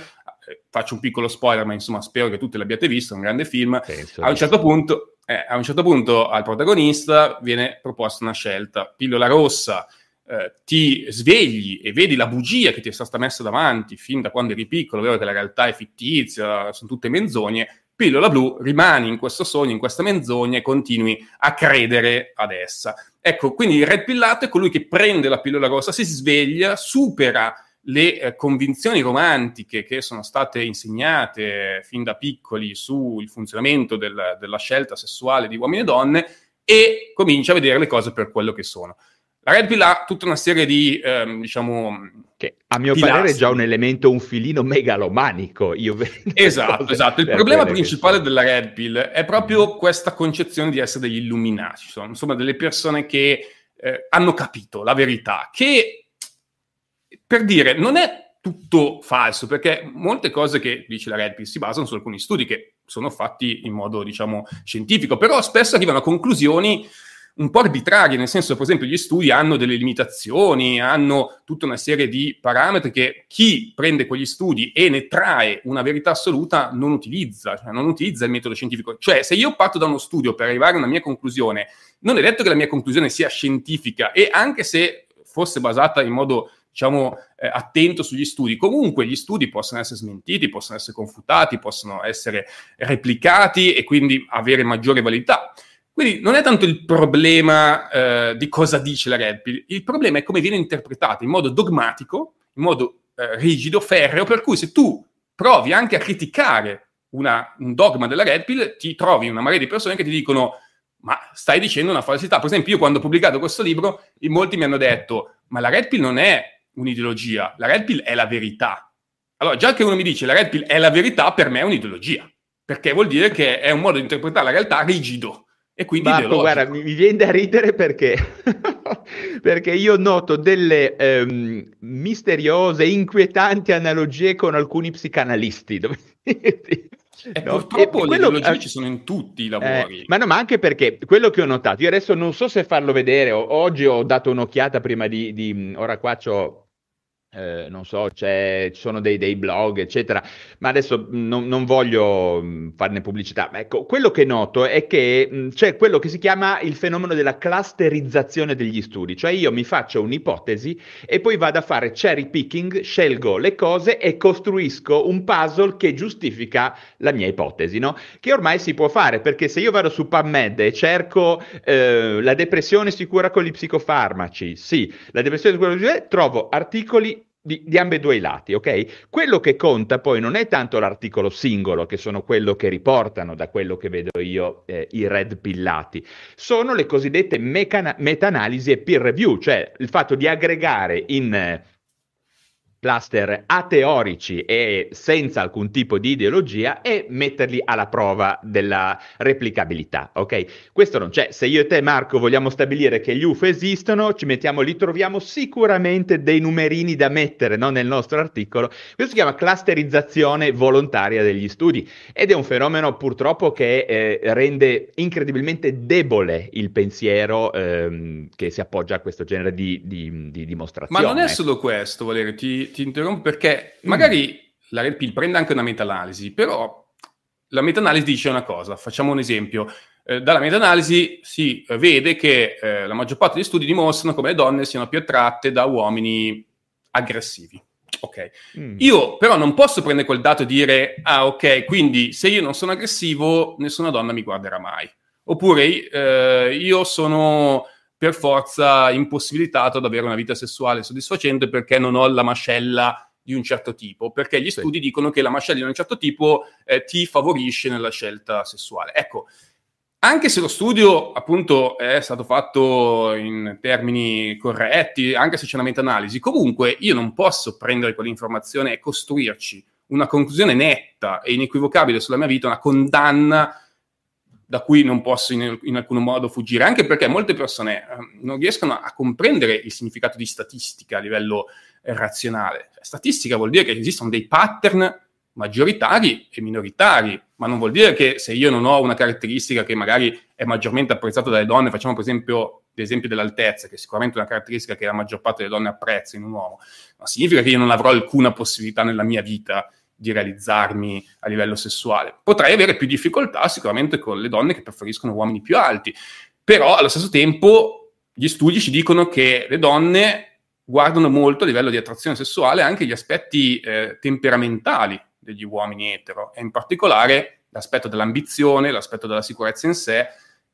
faccio un piccolo spoiler, ma insomma spero che tutti l'abbiate visto, è un grande film. Penso A un certo punto, eh, a un certo punto al protagonista viene proposta una scelta, pillola rossa, eh, ti svegli e vedi la bugia che ti è stata messa davanti fin da quando eri piccolo, vero che la realtà è fittizia, sono tutte menzogne, pillola blu, rimani in questo sogno, in questa menzogna e continui a credere ad essa. Ecco, quindi il red pillato è colui che prende la pillola rossa, si sveglia, supera le eh, convinzioni romantiche che sono state insegnate fin da piccoli sul funzionamento del- della scelta sessuale di uomini e donne e comincia a vedere le cose per quello che sono. La Red Pill ha tutta una serie di, ehm, diciamo, Che a mio Pilastri. parere è già un elemento un filino megalomanico. Esatto, esatto. Il problema principale della Red Pill è proprio questa concezione di essere degli illuminati, insomma delle persone che eh, hanno capito la verità, che per dire non è tutto falso, perché molte cose che dice la Red Pill si basano su alcuni studi che sono fatti in modo, diciamo, scientifico, però spesso arrivano a conclusioni un po' arbitrarie, nel senso, per esempio, gli studi hanno delle limitazioni, hanno tutta una serie di parametri che chi prende quegli studi e ne trae una verità assoluta non utilizza, cioè non utilizza il metodo scientifico. Cioè, se io parto da uno studio per arrivare a una mia conclusione, non è detto che la mia conclusione sia scientifica e anche se fosse basata in modo diciamo, eh, attento sugli studi. Comunque gli studi possono essere smentiti, possono essere confutati, possono essere replicati e quindi avere maggiore validità. Quindi non è tanto il problema eh, di cosa dice la Red Pill, il problema è come viene interpretata in modo dogmatico, in modo eh, rigido, ferreo, per cui se tu provi anche a criticare una, un dogma della Red Pill, ti trovi una marea di persone che ti dicono ma stai dicendo una falsità. Per esempio, io quando ho pubblicato questo libro, molti mi hanno detto, ma la Red Pill non è un'ideologia, la Red Pill è la verità. Allora, già che uno mi dice la Red Pill è la verità, per me è un'ideologia, perché vuol dire che è un modo di interpretare la realtà rigido e quindi Marco, guarda, mi, mi, viene da ridere perché, perché io noto delle um, misteriose, inquietanti analogie con alcuni psicanalisti. Dove... E no? purtroppo e le ideologie eh, ci sono in tutti i lavori. Eh, ma no, ma anche perché quello che ho notato, io adesso non so se farlo vedere, oggi ho dato un'occhiata prima di, di ora qua c'ho eh, non so, ci sono dei, dei, blog, eccetera, ma adesso non, non, voglio farne pubblicità. Ecco, quello che noto è che mh, c'è quello che si chiama il fenomeno della clusterizzazione degli studi, cioè io mi faccio un'ipotesi e poi vado a fare cherry picking, scelgo le cose e costruisco un puzzle che giustifica la mia ipotesi, no? Che ormai si può fare, perché se io vado su PubMed e cerco eh, la depressione si cura con gli psicofarmaci, sì, la depressione si cura con gli psicofarmaci, trovo articoli di, di ambedue i lati, ok? Quello che conta poi non è tanto l'articolo singolo, che sono quello che riportano, da quello che vedo io, eh, i red pillati, sono le cosiddette mecana- meta-analisi e peer review, cioè il fatto di aggregare in... Cluster ateorici e senza alcun tipo di ideologia e metterli alla prova della replicabilità, ok? Questo non c'è. Se io e te, Marco, vogliamo stabilire che gli UFO esistono, ci mettiamo lì, troviamo sicuramente dei numerini da mettere no, nel nostro articolo. Questo si chiama clusterizzazione volontaria degli studi ed è un fenomeno purtroppo che eh, rende incredibilmente debole il pensiero ehm, che si appoggia a questo genere di, di, di dimostrazione. Ma non è solo questo, Valerio, ti, ti interrompo perché mm. magari la Red Pill prende anche una meta-analisi, però la meta-analisi dice una cosa, facciamo un esempio. Eh, dalla meta-analisi si eh, vede che eh, la maggior parte degli studi dimostrano come le donne siano più attratte da uomini aggressivi. Ok, mm. io però non posso prendere quel dato e dire, ah ok, quindi se io non sono aggressivo, nessuna donna mi guarderà mai. Oppure eh, io sono per forza impossibilitato ad avere una vita sessuale soddisfacente perché non ho la mascella di un certo tipo, perché gli studi dicono che la mascella di un certo tipo eh, ti favorisce nella scelta sessuale. Ecco, anche se lo studio appunto è stato fatto in termini corretti, anche se c'è una meta-analisi, comunque io non posso prendere quell'informazione e costruirci una conclusione netta e inequivocabile sulla mia vita, una condanna da cui non posso in, in, alcun modo fuggire, anche perché molte persone eh, non riescono a comprendere il significato di statistica a livello razionale. Statistica vuol dire che esistono dei pattern maggioritari e minoritari, ma non vuol dire che se io non ho una caratteristica che magari è maggiormente apprezzata dalle donne, facciamo per esempio l'esempio dell'altezza, che è sicuramente una caratteristica che la maggior parte delle donne apprezza in un uomo, ma significa che io non avrò alcuna possibilità nella mia vita di realizzarmi a livello sessuale. Potrei avere più difficoltà sicuramente con le donne che preferiscono uomini più alti, però allo stesso tempo gli studi ci dicono che le donne guardano molto a livello di attrazione sessuale anche gli aspetti eh, temperamentali degli uomini etero, e in particolare l'aspetto dell'ambizione, l'aspetto della sicurezza in sé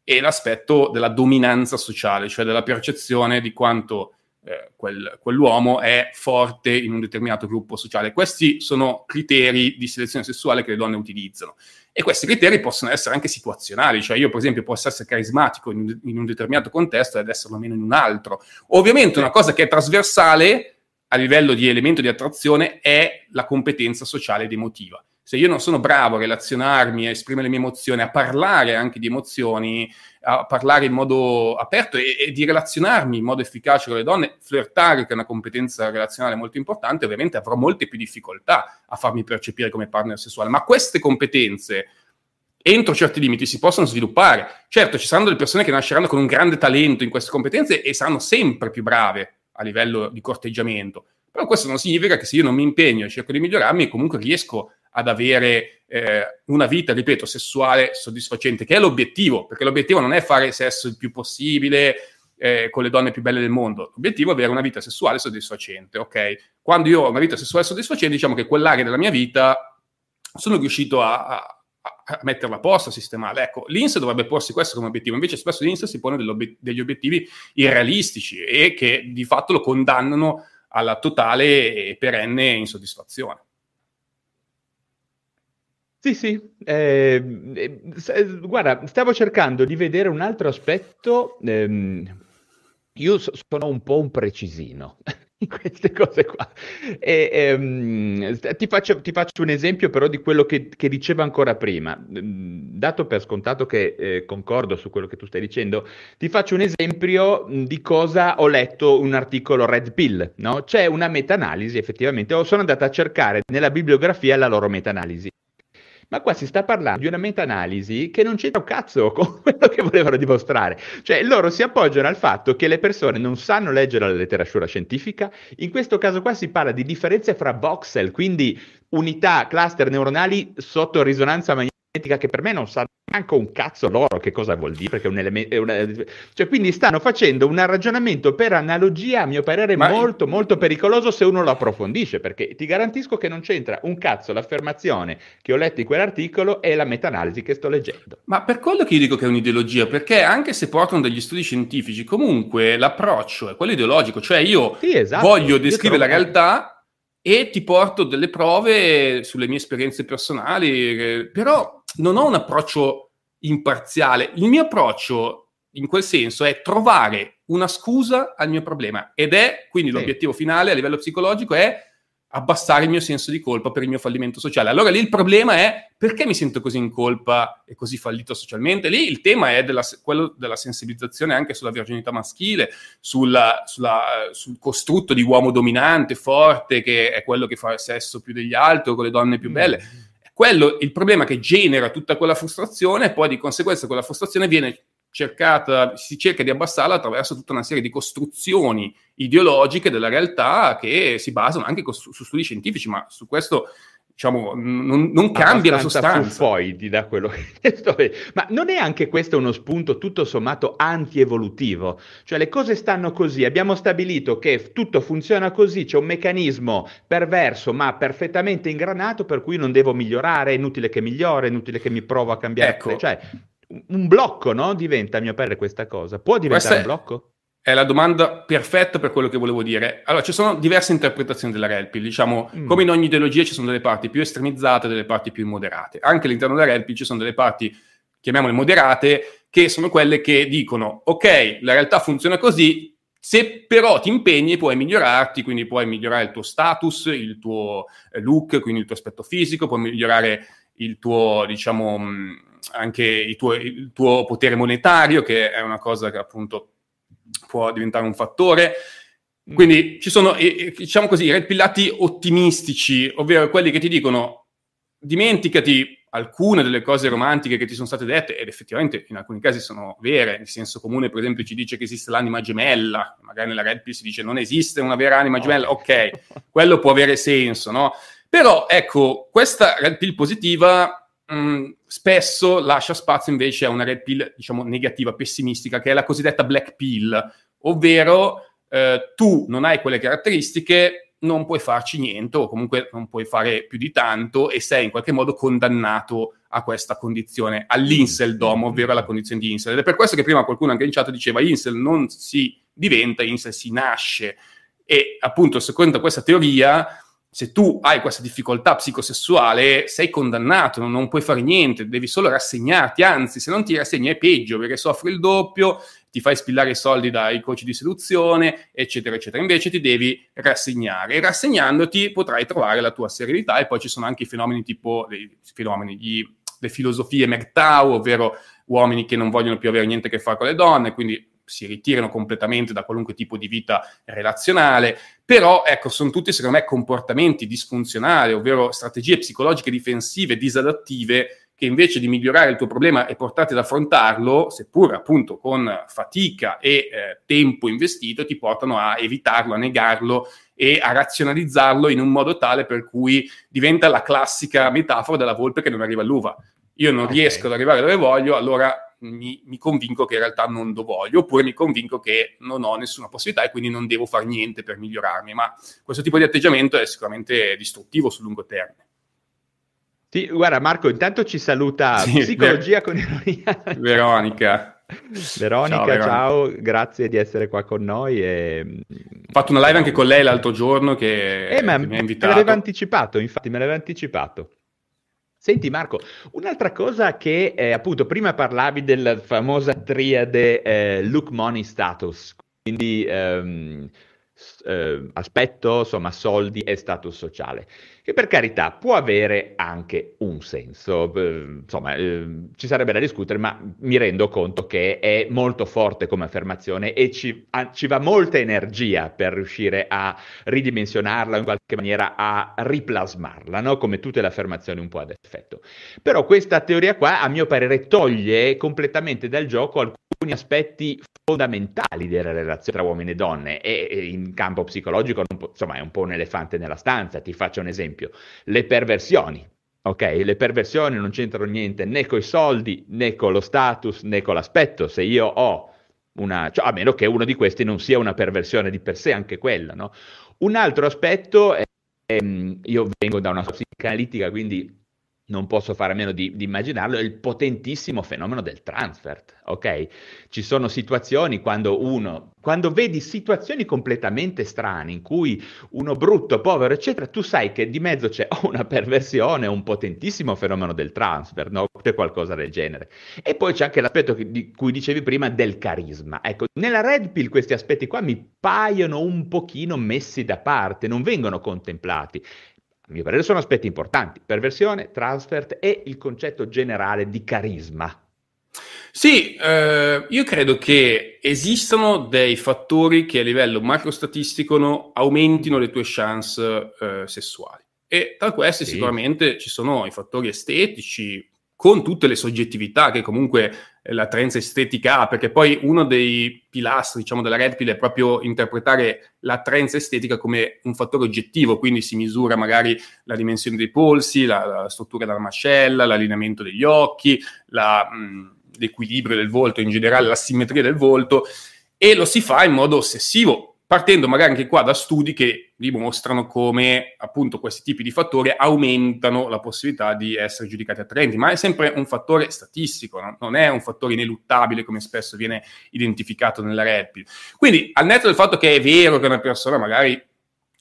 e l'aspetto della dominanza sociale, cioè della percezione di quanto eh, quel, quell'uomo è forte in un determinato gruppo sociale. Questi sono criteri di selezione sessuale che le donne utilizzano. E questi criteri possono essere anche situazionali, cioè io per esempio posso essere carismatico in un, in un determinato contesto ed esserlo meno in un altro. Ovviamente una cosa che è trasversale a livello di elemento di attrazione è la competenza sociale ed emotiva se io non sono bravo a relazionarmi, a esprimere le mie emozioni, a parlare anche di emozioni, a parlare in modo aperto e, e, di relazionarmi in modo efficace con le donne, flirtare, che è una competenza relazionale molto importante, ovviamente avrò molte più difficoltà a farmi percepire come partner sessuale. Ma queste competenze entro certi limiti si possono sviluppare. Certo, ci saranno delle persone che nasceranno con un grande talento in queste competenze e saranno sempre più brave a livello di corteggiamento. Però questo non significa che se io non mi impegno e cerco di migliorarmi, comunque riesco ad avere eh, una vita, ripeto, sessuale soddisfacente, che è l'obiettivo, perché l'obiettivo non è fare sesso il più possibile eh, con le donne più belle del mondo, l'obiettivo è avere una vita sessuale soddisfacente, ok? Quando io ho una vita sessuale soddisfacente, diciamo che quell'area della mia vita sono riuscito a, a a metterla a posto, a sistemarla. Ecco, l'INSS dovrebbe porsi questo come obiettivo, invece spesso l'INSS si pone degli obiettivi irrealistici e che di fatto lo condannano alla totale e perenne insoddisfazione. Sì, sì, ehm, eh, eh, guarda, stavo cercando di vedere un altro aspetto. ehm, io so- sono un po' un precisino in queste cose qua. E, ehm, ti faccio, ti faccio un esempio però di quello che, che diceva ancora prima. Mm, dato per scontato che eh, concordo su quello che tu stai dicendo, ti faccio un esempio di cosa ho letto un articolo Red Pill, no? C'è una meta-analisi effettivamente, o sono andata a cercare nella bibliografia la loro meta-analisi. Ma qua si sta parlando di una meta-analisi che non c'entra un cazzo con quello che volevano dimostrare. Cioè, loro si appoggiano al fatto che le persone non sanno leggere la letteratura scientifica. In questo caso qua si parla di differenze fra voxel, quindi unità, cluster neuronali sotto risonanza magnetica che per me non sanno neanche un cazzo loro che cosa vuol dire, perché è un elemento... Una... Cioè, quindi stanno facendo un ragionamento per analogia, a mio parere, Ma molto, molto pericoloso se uno lo approfondisce, perché ti garantisco che non c'entra un cazzo l'affermazione che ho letto in quell'articolo e la meta-analisi che sto leggendo. Ma per quello che io dico che è un'ideologia, perché anche se portano degli studi scientifici, comunque l'approccio è quello ideologico, cioè io sì, esatto. voglio descrivere la realtà e ti porto delle prove sulle mie esperienze personali, però non ho un approccio imparziale. Il mio approccio in quel senso è trovare una scusa al mio problema ed è quindi sì. l'obiettivo finale a livello psicologico è abbassare il mio senso di colpa per il mio fallimento sociale. Allora lì il problema è perché mi sento così in colpa e così fallito socialmente? Lì il tema è della, quello della sensibilizzazione anche sulla virginità maschile, sulla, sulla, sul costrutto di uomo dominante, forte, che è quello che fa sesso più degli altri con le donne più belle. Mm. Quello il problema che genera tutta quella frustrazione e poi di conseguenza quella frustrazione viene cercata, si cerca di abbassarla attraverso tutta una serie di costruzioni ideologiche della realtà che si basano anche su, su studi scientifici, ma su questo diciamo, non, non cambia la sostanza. Poi dà quello che sto Ma non è anche questo uno spunto tutto sommato anti-evolutivo? Cioè le cose stanno così, abbiamo stabilito che tutto funziona così, c'è un meccanismo perverso ma perfettamente ingranato per cui non devo migliorare, è inutile che migliore, è inutile che mi provo a cambiare. Ecco. Cioè, un blocco, no? Diventa, a mio parere, questa cosa. Può diventare un blocco? È la domanda perfetta per quello che volevo dire. Allora, ci sono diverse interpretazioni della Red Pill. Diciamo, mm. come in ogni ideologia ci sono delle parti più estremizzate e delle parti più moderate. Anche all'interno della Red Pill ci sono delle parti, chiamiamole moderate, che sono quelle che dicono, ok, la realtà funziona così, se però ti impegni puoi migliorarti, quindi puoi migliorare il tuo status, il tuo eh, look, quindi il tuo aspetto fisico, puoi migliorare il tuo, diciamo anche tuo, il tuo potere monetario, che è una cosa che appunto può diventare un fattore. Mm. Quindi ci sono, diciamo così, i red pillati ottimistici, ovvero quelli che ti dicono dimenticati alcune delle cose romantiche che ti sono state dette, ed effettivamente in alcuni casi sono vere, nel senso comune per esempio ci dice che esiste l'anima gemella, magari nella Red Pill si dice non esiste una vera anima gemella, ok, quello può avere senso, no? Però ecco, questa Red Pill positiva mh, mm, spesso lascia spazio invece a una red pill, diciamo, negativa, pessimistica, che è la cosiddetta black pill, ovvero eh, tu non hai quelle caratteristiche, non puoi farci niente o comunque non puoi fare più di tanto e sei in qualche modo condannato a questa condizione, all'inseldom, ovvero alla condizione di insel. Ed è per questo che prima qualcuno anche in chat diceva insel non si diventa, insel si nasce. E appunto, secondo questa teoria, se tu hai questa difficoltà psicosessuale, sei condannato, non, puoi fare niente, devi solo rassegnarti, anzi, se non ti rassegni è peggio perché soffri il doppio, ti fai spillare i soldi dai coach di seduzione, eccetera, eccetera. Invece ti devi rassegnare e rassegnandoti potrai trovare la tua serenità e poi ci sono anche i fenomeni tipo, i fenomeni, gli, le filosofie Mertau, ovvero uomini che non vogliono più avere niente a che fare con le donne, quindi si ritirano completamente da qualunque tipo di vita relazionale, però ecco, sono tutti secondo me comportamenti disfunzionali, ovvero strategie psicologiche difensive disadattive che invece di migliorare il tuo problema e portarti ad affrontarlo, seppur appunto con fatica e eh, tempo investito, ti portano a evitarlo, a negarlo e a razionalizzarlo in un modo tale per cui diventa la classica metafora della volpe che non arriva all'uva. Io non okay. riesco ad arrivare dove voglio, allora mi, mi, convinco che in realtà non lo voglio, oppure mi convinco che non ho nessuna possibilità e quindi non devo fare niente per migliorarmi. Ma questo tipo di atteggiamento è sicuramente distruttivo sul lungo termine. Sì, guarda Marco, intanto ci saluta sì, Psicologia ver- con ironia. Veronica. Veronica, ciao, Veronica. ciao, grazie di essere qua con noi. E... Ho fatto una live anche con lei l'altro giorno che, eh, mi ha invitato. Me l'aveva anticipato, infatti me l'aveva anticipato. Senti Marco, un'altra cosa che eh, appunto prima parlavi della famosa triade eh, look, money, status, quindi ehm, eh, aspetto, insomma, soldi e status sociale che per carità può avere anche un senso, insomma eh, ci sarebbe da discutere, ma mi rendo conto che è molto forte come affermazione e ci, a, ci va molta energia per riuscire a ridimensionarla, in qualche maniera a riplasmarla, no? come tutte le affermazioni un po' ad effetto. Però questa teoria qua, a mio parere, toglie completamente dal gioco alcuni aspetti fondamentali della relazione tra uomini e donne e, in campo psicologico insomma è un po' un elefante nella stanza, ti faccio un esempio le perversioni. Ok, le perversioni non c'entrano niente né con i soldi, né con lo status, né con l'aspetto. Se io ho una, cioè, a meno che uno di questi non sia una perversione di per sé, anche quella, no? Un altro aspetto è, ehm, io vengo da una psicanalitica, quindi non posso fare a meno di, di, immaginarlo, è il potentissimo fenomeno del transfert, ok? Ci sono situazioni quando uno, quando vedi situazioni completamente strane in cui uno brutto, povero, eccetera, tu sai che di mezzo c'è una perversione un potentissimo fenomeno del transfert, no? C'è qualcosa del genere. E poi c'è anche l'aspetto che, di cui dicevi prima del carisma. Ecco, nella Red Pill questi aspetti qua mi paiono un pochino messi da parte, non vengono contemplati a mio parere sono aspetti importanti, perversione, transfert e il concetto generale di carisma. Sì, eh, io credo che esistano dei fattori che a livello macrostatistico aumentino le tue chance eh, sessuali. E tra questi sì. sicuramente ci sono i fattori estetici, con tutte le soggettività che comunque l'attraenza estetica ha, perché poi uno dei pilastri diciamo, della Red Pill è proprio interpretare l'attraenza estetica come un fattore oggettivo, quindi si misura magari la dimensione dei polsi, la, la struttura della mascella, l'allineamento degli occhi, la, mh, l'equilibrio del volto, in generale la simmetria del volto, e lo si fa in modo ossessivo, partendo magari anche qua da studi che dimostrano come appunto questi tipi di fattori aumentano la possibilità di essere giudicati attraenti, ma è sempre un fattore statistico, no? non è un fattore ineluttabile come spesso viene identificato nella Red. Quindi al netto del fatto che è vero che una persona magari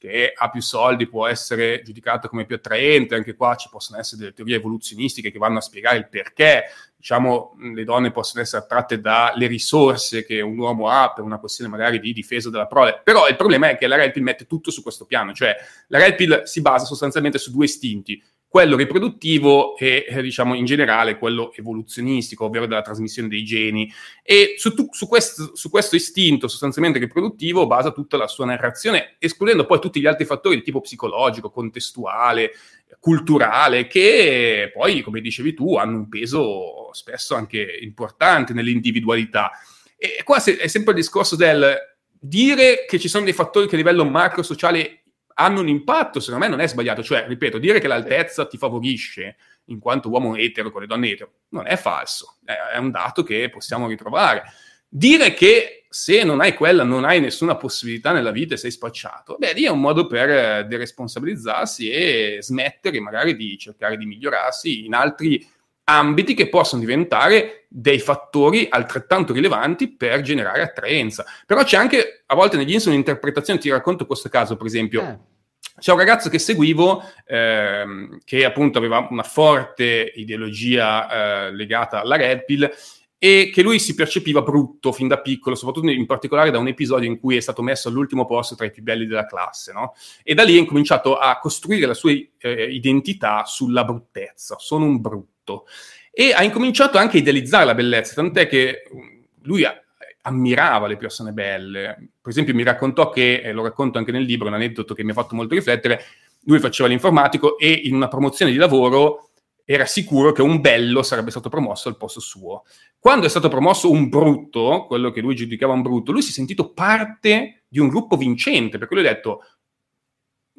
che ha più soldi può essere giudicato come più attraente, anche qua ci possono essere delle teorie evoluzionistiche che vanno a spiegare il perché, diciamo, le donne possono essere attratte dalle risorse che un uomo ha per una questione magari di difesa della prole, però il problema è che la Red Pill mette tutto su questo piano, cioè la Red Pill si basa sostanzialmente su due istinti, quello riproduttivo e eh, diciamo in generale quello evoluzionistico, ovvero della trasmissione dei geni. E su, tu, su, questo, su, questo, istinto sostanzialmente riproduttivo basa tutta la sua narrazione, escludendo poi tutti gli altri fattori di tipo psicologico, contestuale, culturale, che poi, come dicevi tu, hanno un peso spesso anche importante nell'individualità. E qua è sempre il discorso del dire che ci sono dei fattori che a livello macro sociale hanno un impatto, secondo me non è sbagliato, cioè, ripeto, dire che l'altezza ti favorisce in quanto uomo etero con le donne etero non è falso, è un dato che possiamo ritrovare. Dire che se non hai quella non hai nessuna possibilità nella vita e sei spacciato, beh, lì è un modo per eh, deresponsabilizzarsi e smettere magari di cercare di migliorarsi in altri ambiti che possono diventare dei fattori altrettanto rilevanti per generare attraenza. Però c'è anche a volte negli insoli un'interpretazione, ti racconto questo caso, per esempio. Eh. C'è un ragazzo che seguivo ehm, che appunto aveva una forte ideologia eh, legata alla Red Pill e che lui si percepiva brutto fin da piccolo, soprattutto in particolare da un episodio in cui è stato messo all'ultimo posto tra i più belli della classe, no? E da lì ha incominciato a costruire la sua eh, identità sulla bruttezza. Sono un brutto tutto. E ha incominciato anche a idealizzare la bellezza, tant'è che mm, lui ammirava le persone belle. Per esempio, mi raccontò che, e lo racconto anche nel libro, un aneddoto che mi ha fatto molto riflettere. Lui faceva l'informatico e in una promozione di lavoro era sicuro che un bello sarebbe stato promosso al posto suo. Quando è stato promosso un brutto, quello che lui giudicava un brutto, lui si è sentito parte di un gruppo vincente, perché lui ha detto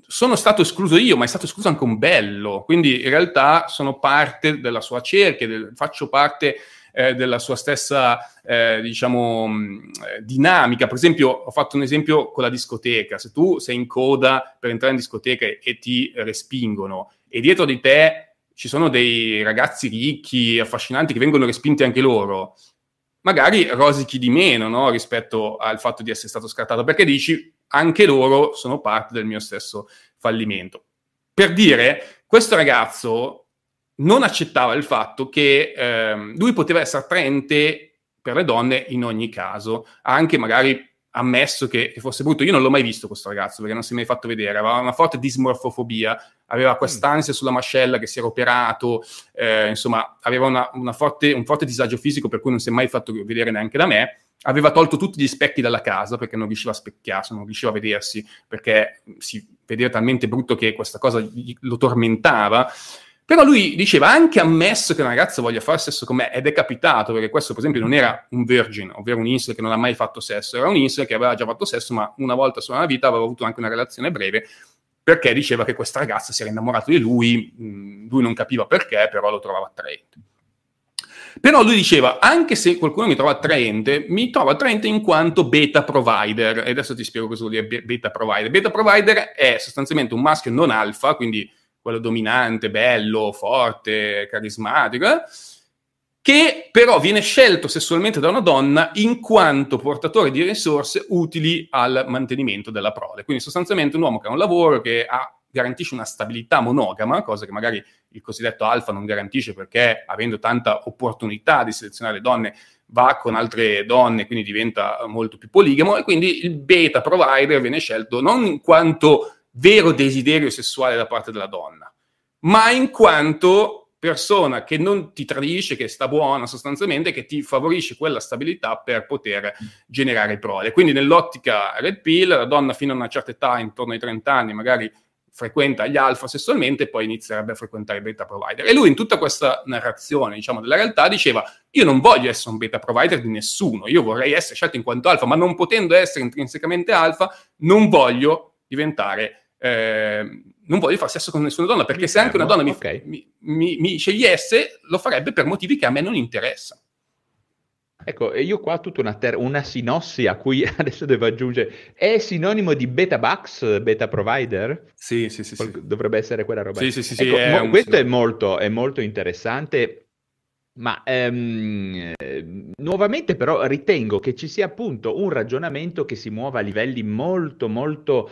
sono stato escluso io, ma è stato escluso anche un bello, quindi in realtà sono parte della sua cerchia, del, faccio parte eh, della sua stessa, eh, diciamo, mh, dinamica. Per esempio, ho fatto un esempio con la discoteca. Se tu sei in coda per entrare in discoteca e ti respingono e dietro di te ci sono dei ragazzi ricchi, affascinanti, che vengono respinti anche loro, magari rosichi di meno no? rispetto al fatto di essere stato scartato, perché dici anche loro sono parte del mio stesso fallimento. Per dire, questo ragazzo non accettava il fatto che ehm, lui poteva essere attraente per le donne in ogni caso, anche magari ammesso che, fosse brutto. Io non l'ho mai visto questo ragazzo perché non si è mai fatto vedere, aveva una forte dismorfofobia, aveva quest'ansia sulla mascella che si era operato, eh, insomma, aveva una, una forte, un forte disagio fisico per cui non si è mai fatto vedere neanche da me. Aveva tolto tutti gli specchi dalla casa perché non riusciva a specchiarsi, non riusciva a vedersi perché si vedeva talmente brutto che questa cosa lo tormentava. Però lui diceva, anche ammesso che una ragazza voglia fare sesso con me, ed è capitato, perché questo per esempio non era un virgin, ovvero un insel che non ha mai fatto sesso, era un insel che aveva già fatto sesso, ma una volta sola nella vita aveva avuto anche una relazione breve, perché diceva che questa ragazza si era innamorato di lui, mm, lui non capiva perché, però lo trovava attraente. Però lui diceva, anche se qualcuno mi trova attraente, mi trova attraente in quanto beta provider. E adesso ti spiego cosa vuol dire beta provider. Beta provider è sostanzialmente un maschio non alfa, quindi quello dominante, bello, forte, carismatico, eh? che però viene scelto sessualmente da una donna in quanto portatore di risorse utili al mantenimento della prole. Quindi sostanzialmente un uomo che ha un lavoro che ha, garantisce una stabilità monogama, cosa che magari il cosiddetto alfa non garantisce perché avendo tanta opportunità di selezionare donne va con altre donne, quindi diventa molto più poligamo e quindi il beta provider viene scelto non in quanto vero desiderio sessuale da parte della donna, ma in quanto persona che non ti tradisce, che sta buona sostanzialmente, che ti favorisce quella stabilità per poter generare prole. Quindi nell'ottica red pill, la donna fino a una certa età, intorno ai 30 anni, magari frequenta gli alfa sessualmente e poi inizierebbe a frequentare i beta provider. E lui in tutta questa narrazione, diciamo, della realtà diceva io non voglio essere un beta provider di nessuno, io vorrei essere scelto in quanto alfa, ma non potendo essere intrinsecamente alfa, non voglio diventare eh, non voglio fare sesso con nessuna donna, perché se anche una donna okay. mi, mi, mi, scegliesse, lo farebbe per motivi che a me non interessano. Ecco, io qua ho tutta una, ter- una, sinossi a cui adesso devo aggiungere. È sinonimo di beta bucks, beta provider? Sì, sì, sì. sì. Dovrebbe essere quella roba. Sì, sì, sì. Ecco, sì è mo- questo è molto, è molto, interessante. Ma ehm, nuovamente però ritengo che ci sia appunto un ragionamento che si muova a livelli molto molto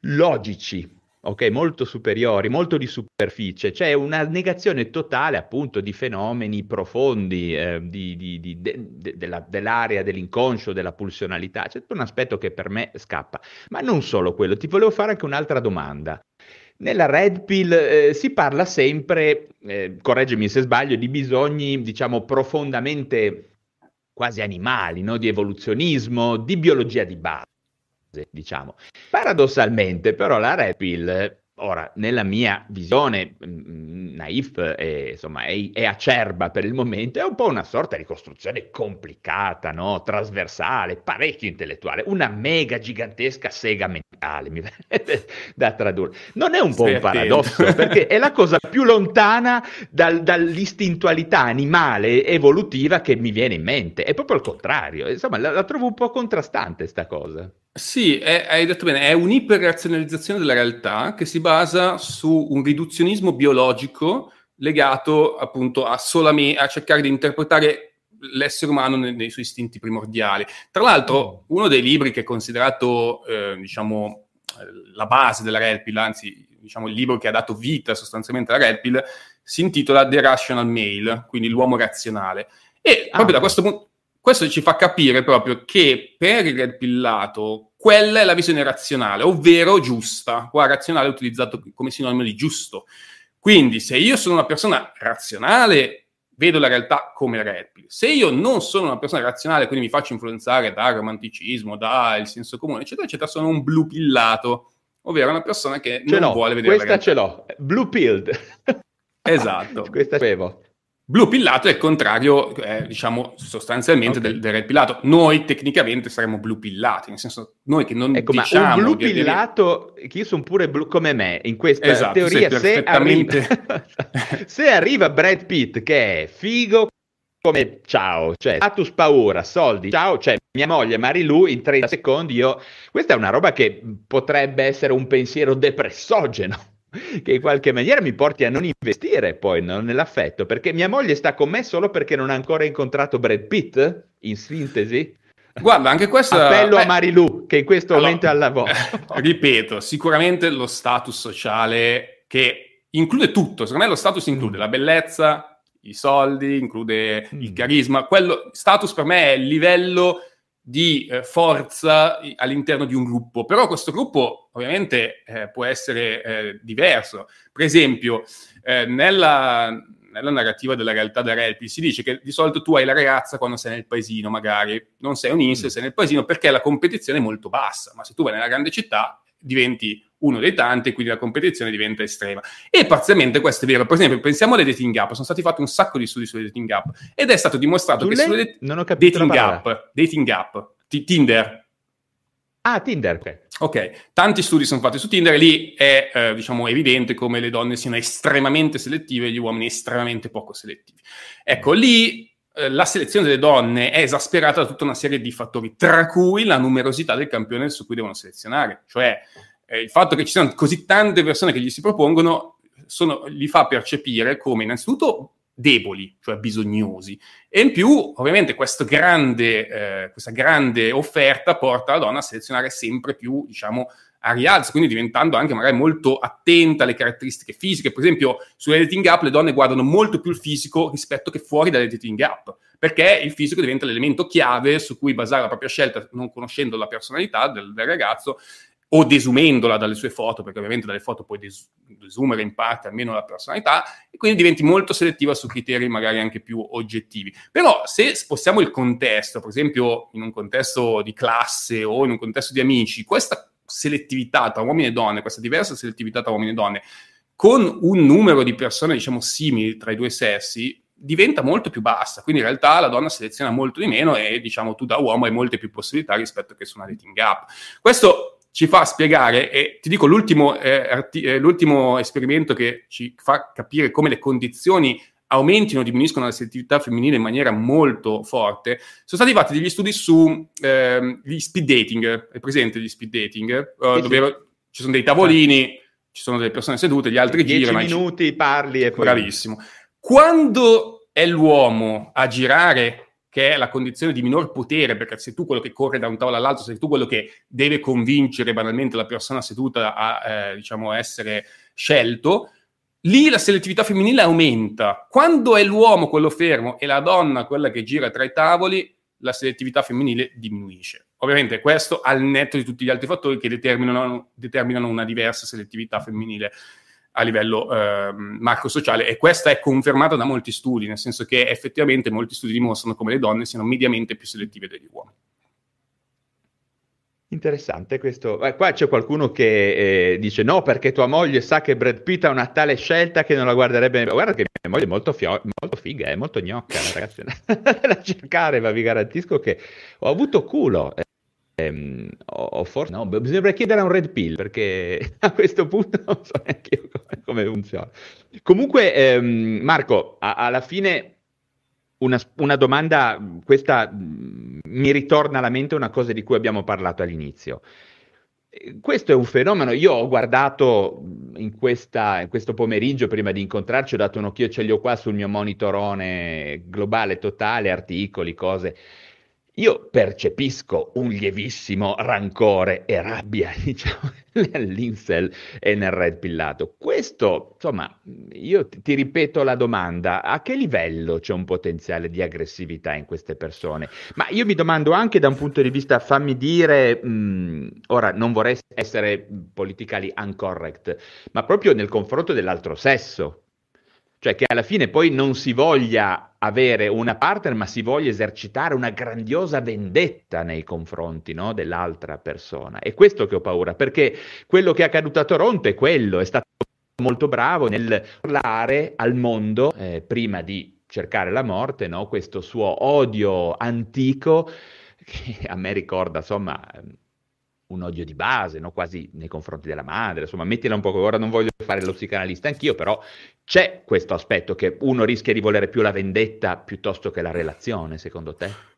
logici, ok, molto superiori, molto di superficie, c'è una negazione totale appunto di fenomeni profondi eh, di, di, di, de, della, dell'area dell'inconscio, della pulsionalità, c'è un aspetto che per me scappa. Ma non solo quello, ti volevo fare anche un'altra domanda. Nella Red Pill eh, si parla sempre, eh, correggimi se sbaglio, di bisogni, diciamo, profondamente quasi animali, no? di evoluzionismo, di biologia di base diciamo. Paradossalmente, però, la Red Pill Ora, nella mia visione mh, mm, mm, naif e insomma è, è, acerba per il momento, è un po' una sorta di costruzione complicata, no? trasversale, parecchio intellettuale, una mega gigantesca sega mentale, mi viene da tradurre. Non è un po' Stai un paradosso, perché è la cosa più lontana dal, dall'istintualità animale evolutiva che mi viene in mente, è proprio il contrario, insomma la, la trovo un po' contrastante sta cosa. Sì, è, hai detto bene, è un'iperrazionalizzazione della realtà che si basa su un riduzionismo biologico legato appunto a, solamente, a cercare di interpretare l'essere umano nei, nei, suoi istinti primordiali. Tra l'altro, mm. uno dei libri che è considerato, eh, diciamo, la base della Red Pill, anzi, diciamo, il libro che ha dato vita sostanzialmente alla Red Pill, si intitola The Rational Male, quindi l'uomo razionale. E ah, proprio da questo punto questo ci fa capire proprio che per il red pillato quella è la visione razionale, ovvero giusta. Qua razionale è utilizzato come sinonimo di giusto. Quindi se io sono una persona razionale, vedo la realtà come red pill. Se io non sono una persona razionale, quindi mi faccio influenzare dal romanticismo, dal senso comune, eccetera, eccetera, sono un blue pillato, ovvero una persona che ce non vuole vedere questa ce l'ho, blue pilled. Esatto. Questa sapevo. Blu pillato è il contrario, eh, diciamo, sostanzialmente okay. del, del, red pillato. Noi tecnicamente saremmo blu pillati, nel senso, noi che non ecco, diciamo... Un blu pillato, che io sono pure blu come me, in questa esatto, teoria, se, arriva, se arriva Brad Pitt che è figo come ciao, cioè status paura, soldi, ciao, cioè mia moglie Marilu in 30 secondi io... Questa è una roba che potrebbe essere un pensiero depressogeno che in qualche maniera mi porti a non investire poi no, nell'affetto, perché mia moglie sta con me solo perché non ha ancora incontrato Brad Pitt, in sintesi. Guarda, anche questo... Appello beh, a Marilu, che in questo allora, momento è al lavoro. ripeto, sicuramente lo status sociale che include tutto, secondo me lo status include la bellezza, i soldi, include mm. il carisma, quello status per me è il livello di eh, forza all'interno di un gruppo, però questo gruppo ovviamente eh, può essere eh, diverso. Per esempio, eh, nella, nella, narrativa della realtà da Relpi si dice che di solito tu hai la ragazza quando sei nel paesino, magari non sei un INSE, mm. sei nel paesino perché la competizione è molto bassa, ma se tu vai nella grande città diventi uno dei tanti, quindi la competizione diventa estrema. E parzialmente questo è vero. Per esempio, pensiamo alle dating app, sono stati fatti un sacco di studi sulle dating app ed è stato dimostrato Sulle... che sulle det- non ho capito dating app, dating app, t- Tinder. Ah, Tinder, ok. Ok, tanti studi sono fatti su Tinder lì è, eh, diciamo, evidente come le donne siano estremamente selettive e gli uomini estremamente poco selettivi. Ecco, lì eh, la selezione delle donne è esasperata da tutta una serie di fattori, tra cui la numerosità del campione su cui devono selezionare. Cioè, eh, il fatto che ci siano così tante persone che gli si propongono sono, li fa percepire come innanzitutto deboli, cioè bisognosi, e in più ovviamente grande, eh, questa grande offerta porta la donna a selezionare sempre più, diciamo, a rialzo, quindi diventando anche magari molto attenta alle caratteristiche fisiche. Per esempio, sulle dating app le donne guardano molto più il fisico rispetto che fuori dalle dating app, perché il fisico diventa l'elemento chiave su cui basare la propria scelta, non conoscendo la personalità del, del ragazzo o desumendola dalle sue foto, perché ovviamente dalle foto puoi des- desumere in parte almeno la personalità, e quindi diventi molto selettiva su criteri magari anche più oggettivi. Però se spostiamo il contesto, per esempio in un contesto di classe o in un contesto di amici, questa selettività tra uomini e donne, questa diversa selettività tra uomini e donne, con un numero di persone, diciamo, simili tra i due sessi, diventa molto più bassa. Quindi in realtà la donna seleziona molto di meno e, diciamo, tu da uomo hai molte più possibilità rispetto che su una dating app. Questo ci fa spiegare, e ti dico l'ultimo, eh, arti- eh, l'ultimo esperimento che ci fa capire come le condizioni aumentino o diminuiscono la selettività femminile in maniera molto forte, sono stati fatti degli studi su eh, gli speed dating, è presente gli speed dating, uh, dove ci sono dei tavolini, ci sono delle persone sedute, gli altri Dieci girano. minuti, ci... parli e poi... Bravissimo. Quando è l'uomo a girare che è la condizione di minor potere, perché sei tu quello che corre da un tavolo all'altro, sei tu quello che deve convincere banalmente la persona seduta a eh, diciamo, essere scelto, lì la selettività femminile aumenta. Quando è l'uomo quello fermo e la donna quella che gira tra i tavoli, la selettività femminile diminuisce. Ovviamente questo al netto di tutti gli altri fattori che determinano, determinano una diversa selettività femminile a livello eh, macrosociale e questa è confermata da molti studi, nel senso che effettivamente molti studi dimostrano come le donne siano mediamente più selettive degli uomini. Interessante questo. Eh, qua c'è qualcuno che eh, dice no perché tua moglie sa che Brad Pitt ha una tale scelta che non la guarderebbe. Guarda che mia moglie è molto, fio- molto figa, è molto gnocca, ragazzi. da cercare, ma vi garantisco che ho avuto culo. Ehm, o, forse no, bisognerebbe chiedere a un red pill perché a questo punto non so neanche io come, come funziona. Comunque, ehm, Marco, a, alla fine una, una, domanda, questa mi ritorna alla mente una cosa di cui abbiamo parlato all'inizio. Questo è un fenomeno, io ho guardato in, questa, in questo pomeriggio prima di incontrarci, ho dato un occhio, ce li ho qua sul mio monitorone globale totale, articoli, cose io percepisco un lievissimo rancore e rabbia, diciamo, nell'incel e nel red pillato. Questo, insomma, io ti, ripeto la domanda, a che livello c'è un potenziale di aggressività in queste persone? Ma io mi domando anche da un punto di vista, fammi dire, mh, ora non vorrei essere politically incorrect, ma proprio nel confronto dell'altro sesso, cioè che alla fine poi non si voglia avere una partner, ma si voglia esercitare una grandiosa vendetta nei confronti no, dell'altra persona. È questo che ho paura, perché quello che è accaduto a Toronto è quello, è stato molto bravo nel parlare al mondo eh, prima di cercare la morte, no? questo suo odio antico che a me ricorda insomma un odio di base, no? quasi nei confronti della madre, insomma mettila un po', ora non voglio fare lo psicanalista anch'io, però c'è questo aspetto che uno rischia di volere più la vendetta piuttosto che la relazione, secondo te?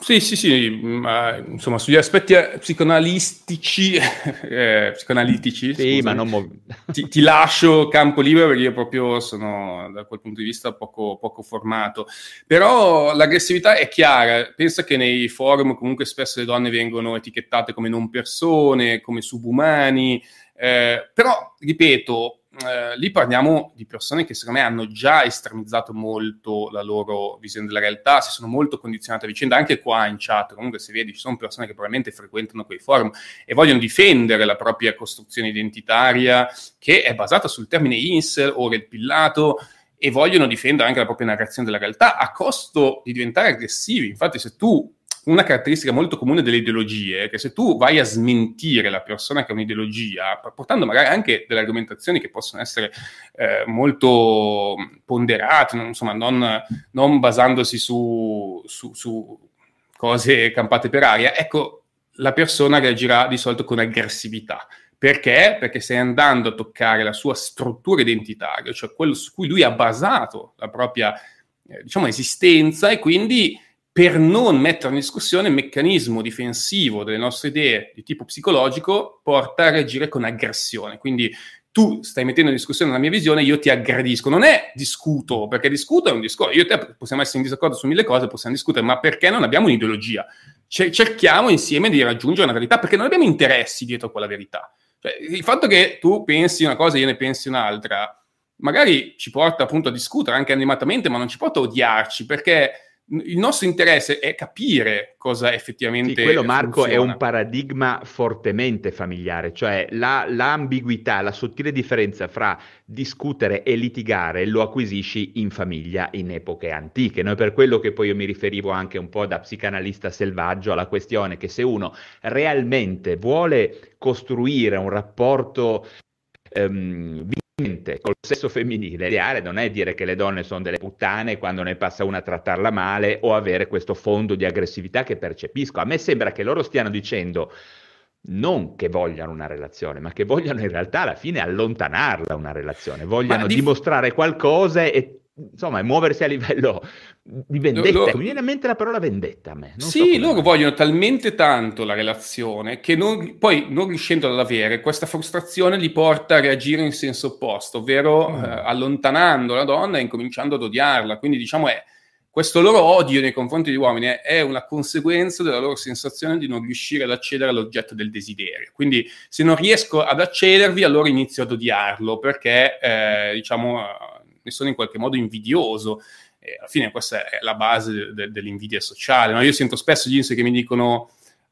Sì, sì, sì, ma, insomma, sugli aspetti eh, psicoanalistici, eh, psicoanalitici, sì, scusami, ma non mo- ti, ti, lascio campo libero perché io proprio sono, da quel punto di vista, poco, poco formato. Però l'aggressività è chiara, pensa che nei forum comunque spesso le donne vengono etichettate come non persone, come subumani, eh, però, ripeto, eh, lì parliamo di persone che secondo me hanno già estremizzato molto la loro visione della realtà, si sono molto condizionate a vicenda, anche qua in chat, comunque se vedi ci sono persone che probabilmente frequentano quei forum e vogliono difendere la propria costruzione identitaria che è basata sul termine incel o red pillato e vogliono difendere anche la propria narrazione della realtà a costo di diventare aggressivi. Infatti se tu una caratteristica molto comune delle ideologie è che se tu vai a smentire la persona che ha un'ideologia, portando magari anche delle argomentazioni che possono essere eh, molto ponderate, non, insomma, non, non basandosi su, su, su cose campate per aria, ecco, la persona reagirà di solito con aggressività. Perché? Perché stai andando a toccare la sua struttura identitaria, cioè quello su cui lui ha basato la propria, eh, diciamo, esistenza e quindi per non mettere in discussione il meccanismo difensivo delle nostre idee di tipo psicologico, porta a reagire con aggressione. Quindi tu stai mettendo in discussione la mia visione, io ti aggredisco. Non è discuto, perché discuto è un discorso. Io e te possiamo essere in disaccordo su mille cose, possiamo discutere, ma perché non abbiamo un'ideologia? cerchiamo insieme di raggiungere una verità, perché non abbiamo interessi dietro quella verità. Cioè, il fatto che tu pensi una cosa e io ne pensi un'altra, magari ci porta appunto a discutere anche animatamente, ma non ci porta a odiarci, perché il nostro interesse è capire cosa effettivamente. Sì, quello, Marco, funziona. è un paradigma fortemente familiare, cioè la, l'ambiguità, la sottile differenza fra discutere e litigare lo acquisisci in famiglia in epoche antiche. No? Per quello che poi io mi riferivo anche un po' da psicanalista selvaggio alla questione che se uno realmente vuole costruire un rapporto um, col sesso femminile. L'ideale non è dire che le donne sono delle puttane quando ne passa una a trattarla male o avere questo fondo di aggressività che percepisco. A me sembra che loro stiano dicendo non che vogliano una relazione, ma che vogliano in realtà alla fine allontanarla una relazione, vogliano di... dimostrare qualcosa e insomma, muoversi a livello di vendetta. Lo, lo... Mi viene a mente la parola vendetta a me. Non sì, so loro vogliono talmente tanto la relazione che non, poi, non riuscendo ad avere, questa frustrazione li porta a reagire in senso opposto, ovvero mm. eh, allontanando la donna e incominciando ad odiarla. Quindi, diciamo, è questo loro odio nei confronti degli uomini è una conseguenza della loro sensazione di non riuscire ad accedere all'oggetto del desiderio. Quindi, se non riesco ad accedervi, allora inizio ad odiarlo perché, eh, diciamo ne sono in qualche modo invidioso. E alla fine questa è la base de- de- dell'invidia sociale. No? Io sento spesso gli inse che mi dicono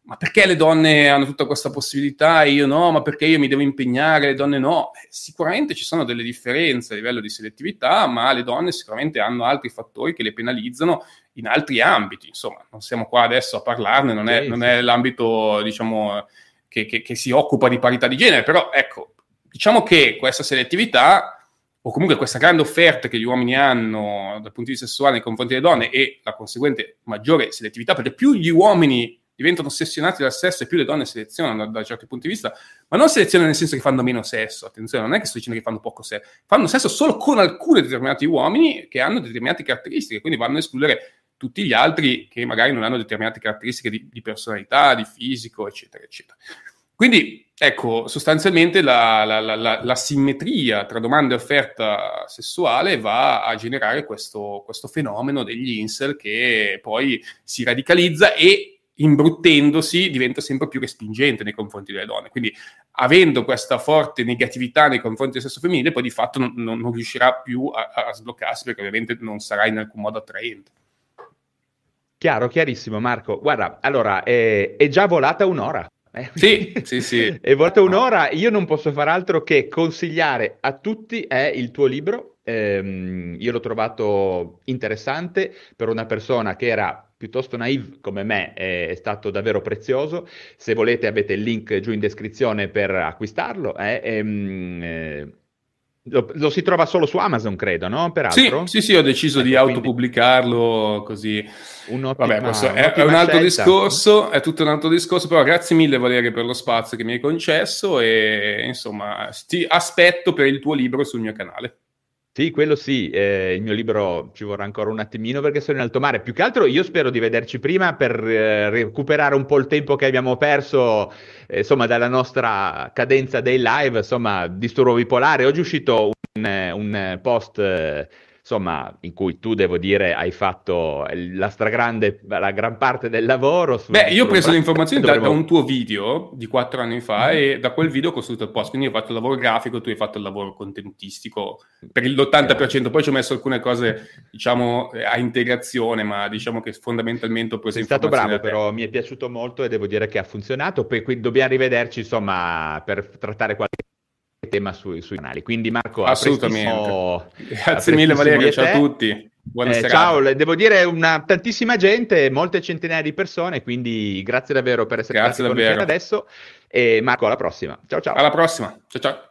ma perché le donne hanno tutta questa possibilità e io no? Ma perché io mi devo impegnare, le donne no? Eh, sicuramente ci sono delle differenze a livello di selettività, ma le donne sicuramente hanno altri fattori che le penalizzano in altri ambiti. Insomma, non siamo qua adesso a parlarne, non è, non è l'ambito, diciamo, che, che, che si occupa di parità di genere, però ecco, diciamo che questa selettività o comunque questa grande offerta che gli uomini hanno dal punto di vista sessuale nei confronti delle donne e la conseguente maggiore selettività, perché più gli uomini diventano ossessionati dal sesso e più le donne selezionano da, da certi punti di vista, ma non selezionano nel senso che fanno meno sesso, attenzione, non è che sto dicendo che fanno poco sesso, fanno sesso solo con alcuni determinati uomini che hanno determinate caratteristiche, quindi vanno a escludere tutti gli altri che magari non hanno determinate caratteristiche di, di personalità, di fisico, eccetera, eccetera. Quindi, ecco, sostanzialmente la, la, la, la, simmetria tra domanda e offerta sessuale va a generare questo, questo fenomeno degli incel che poi si radicalizza e imbruttendosi diventa sempre più respingente nei confronti delle donne. Quindi avendo questa forte negatività nei confronti del sesso femminile, poi di fatto non, non, non riuscirà più a, a, sbloccarsi perché ovviamente non sarà in alcun modo attraente. Chiaro, chiarissimo Marco. Guarda, allora, è, è già volata un'ora. Eh? Sì, sì, sì. È volata un'ora, io non posso fare altro che consigliare a tutti eh, il tuo libro. Eh, io l'ho trovato interessante per una persona che era piuttosto naive come me, è, stato davvero prezioso. Se volete avete il link giù in descrizione per acquistarlo. Eh, ehm, eh lo, lo, si trova solo su Amazon, credo, no? Peraltro. Sì, sì, sì ho deciso ecco, di autopubblicarlo così. Vabbè, questo è, è, un altro scelta. discorso, è tutto un altro discorso, però grazie mille Valeria per lo spazio che mi hai concesso e insomma ti aspetto per il tuo libro sul mio canale. Sì, quello sì, eh, il mio libro ci vorrà ancora un attimino perché sono in alto mare. Più che altro io spero di vederci prima per eh, recuperare un po' il tempo che abbiamo perso, eh, insomma, dalla nostra cadenza dei live, insomma, disturbo bipolare. Oggi è uscito un, un post eh, insomma, in cui tu devo dire hai fatto la stragrande, la gran parte del lavoro. Su, Beh, io ho preso le informazioni dovremmo... da, un tuo video di quattro anni fa mm-hmm. e da quel video ho costruito il post, quindi ho fatto il lavoro grafico, tu hai fatto il lavoro contenutistico per l'80%, poi ci ho messo alcune cose, diciamo, a integrazione, ma diciamo che fondamentalmente ho preso Sei stato bravo, però mi è piaciuto molto e devo dire che ha funzionato, poi quindi dobbiamo rivederci, insomma, per trattare qualche tema sui, sui canali. Quindi Marco, assolutamente. Grazie mille Valerio, ciao a tutti. Eh, ciao, devo dire una tantissima gente, molte centinaia di persone, quindi grazie davvero per essere grazie stati con noi adesso e Marco alla prossima. Ciao ciao. Alla prossima. Ciao ciao.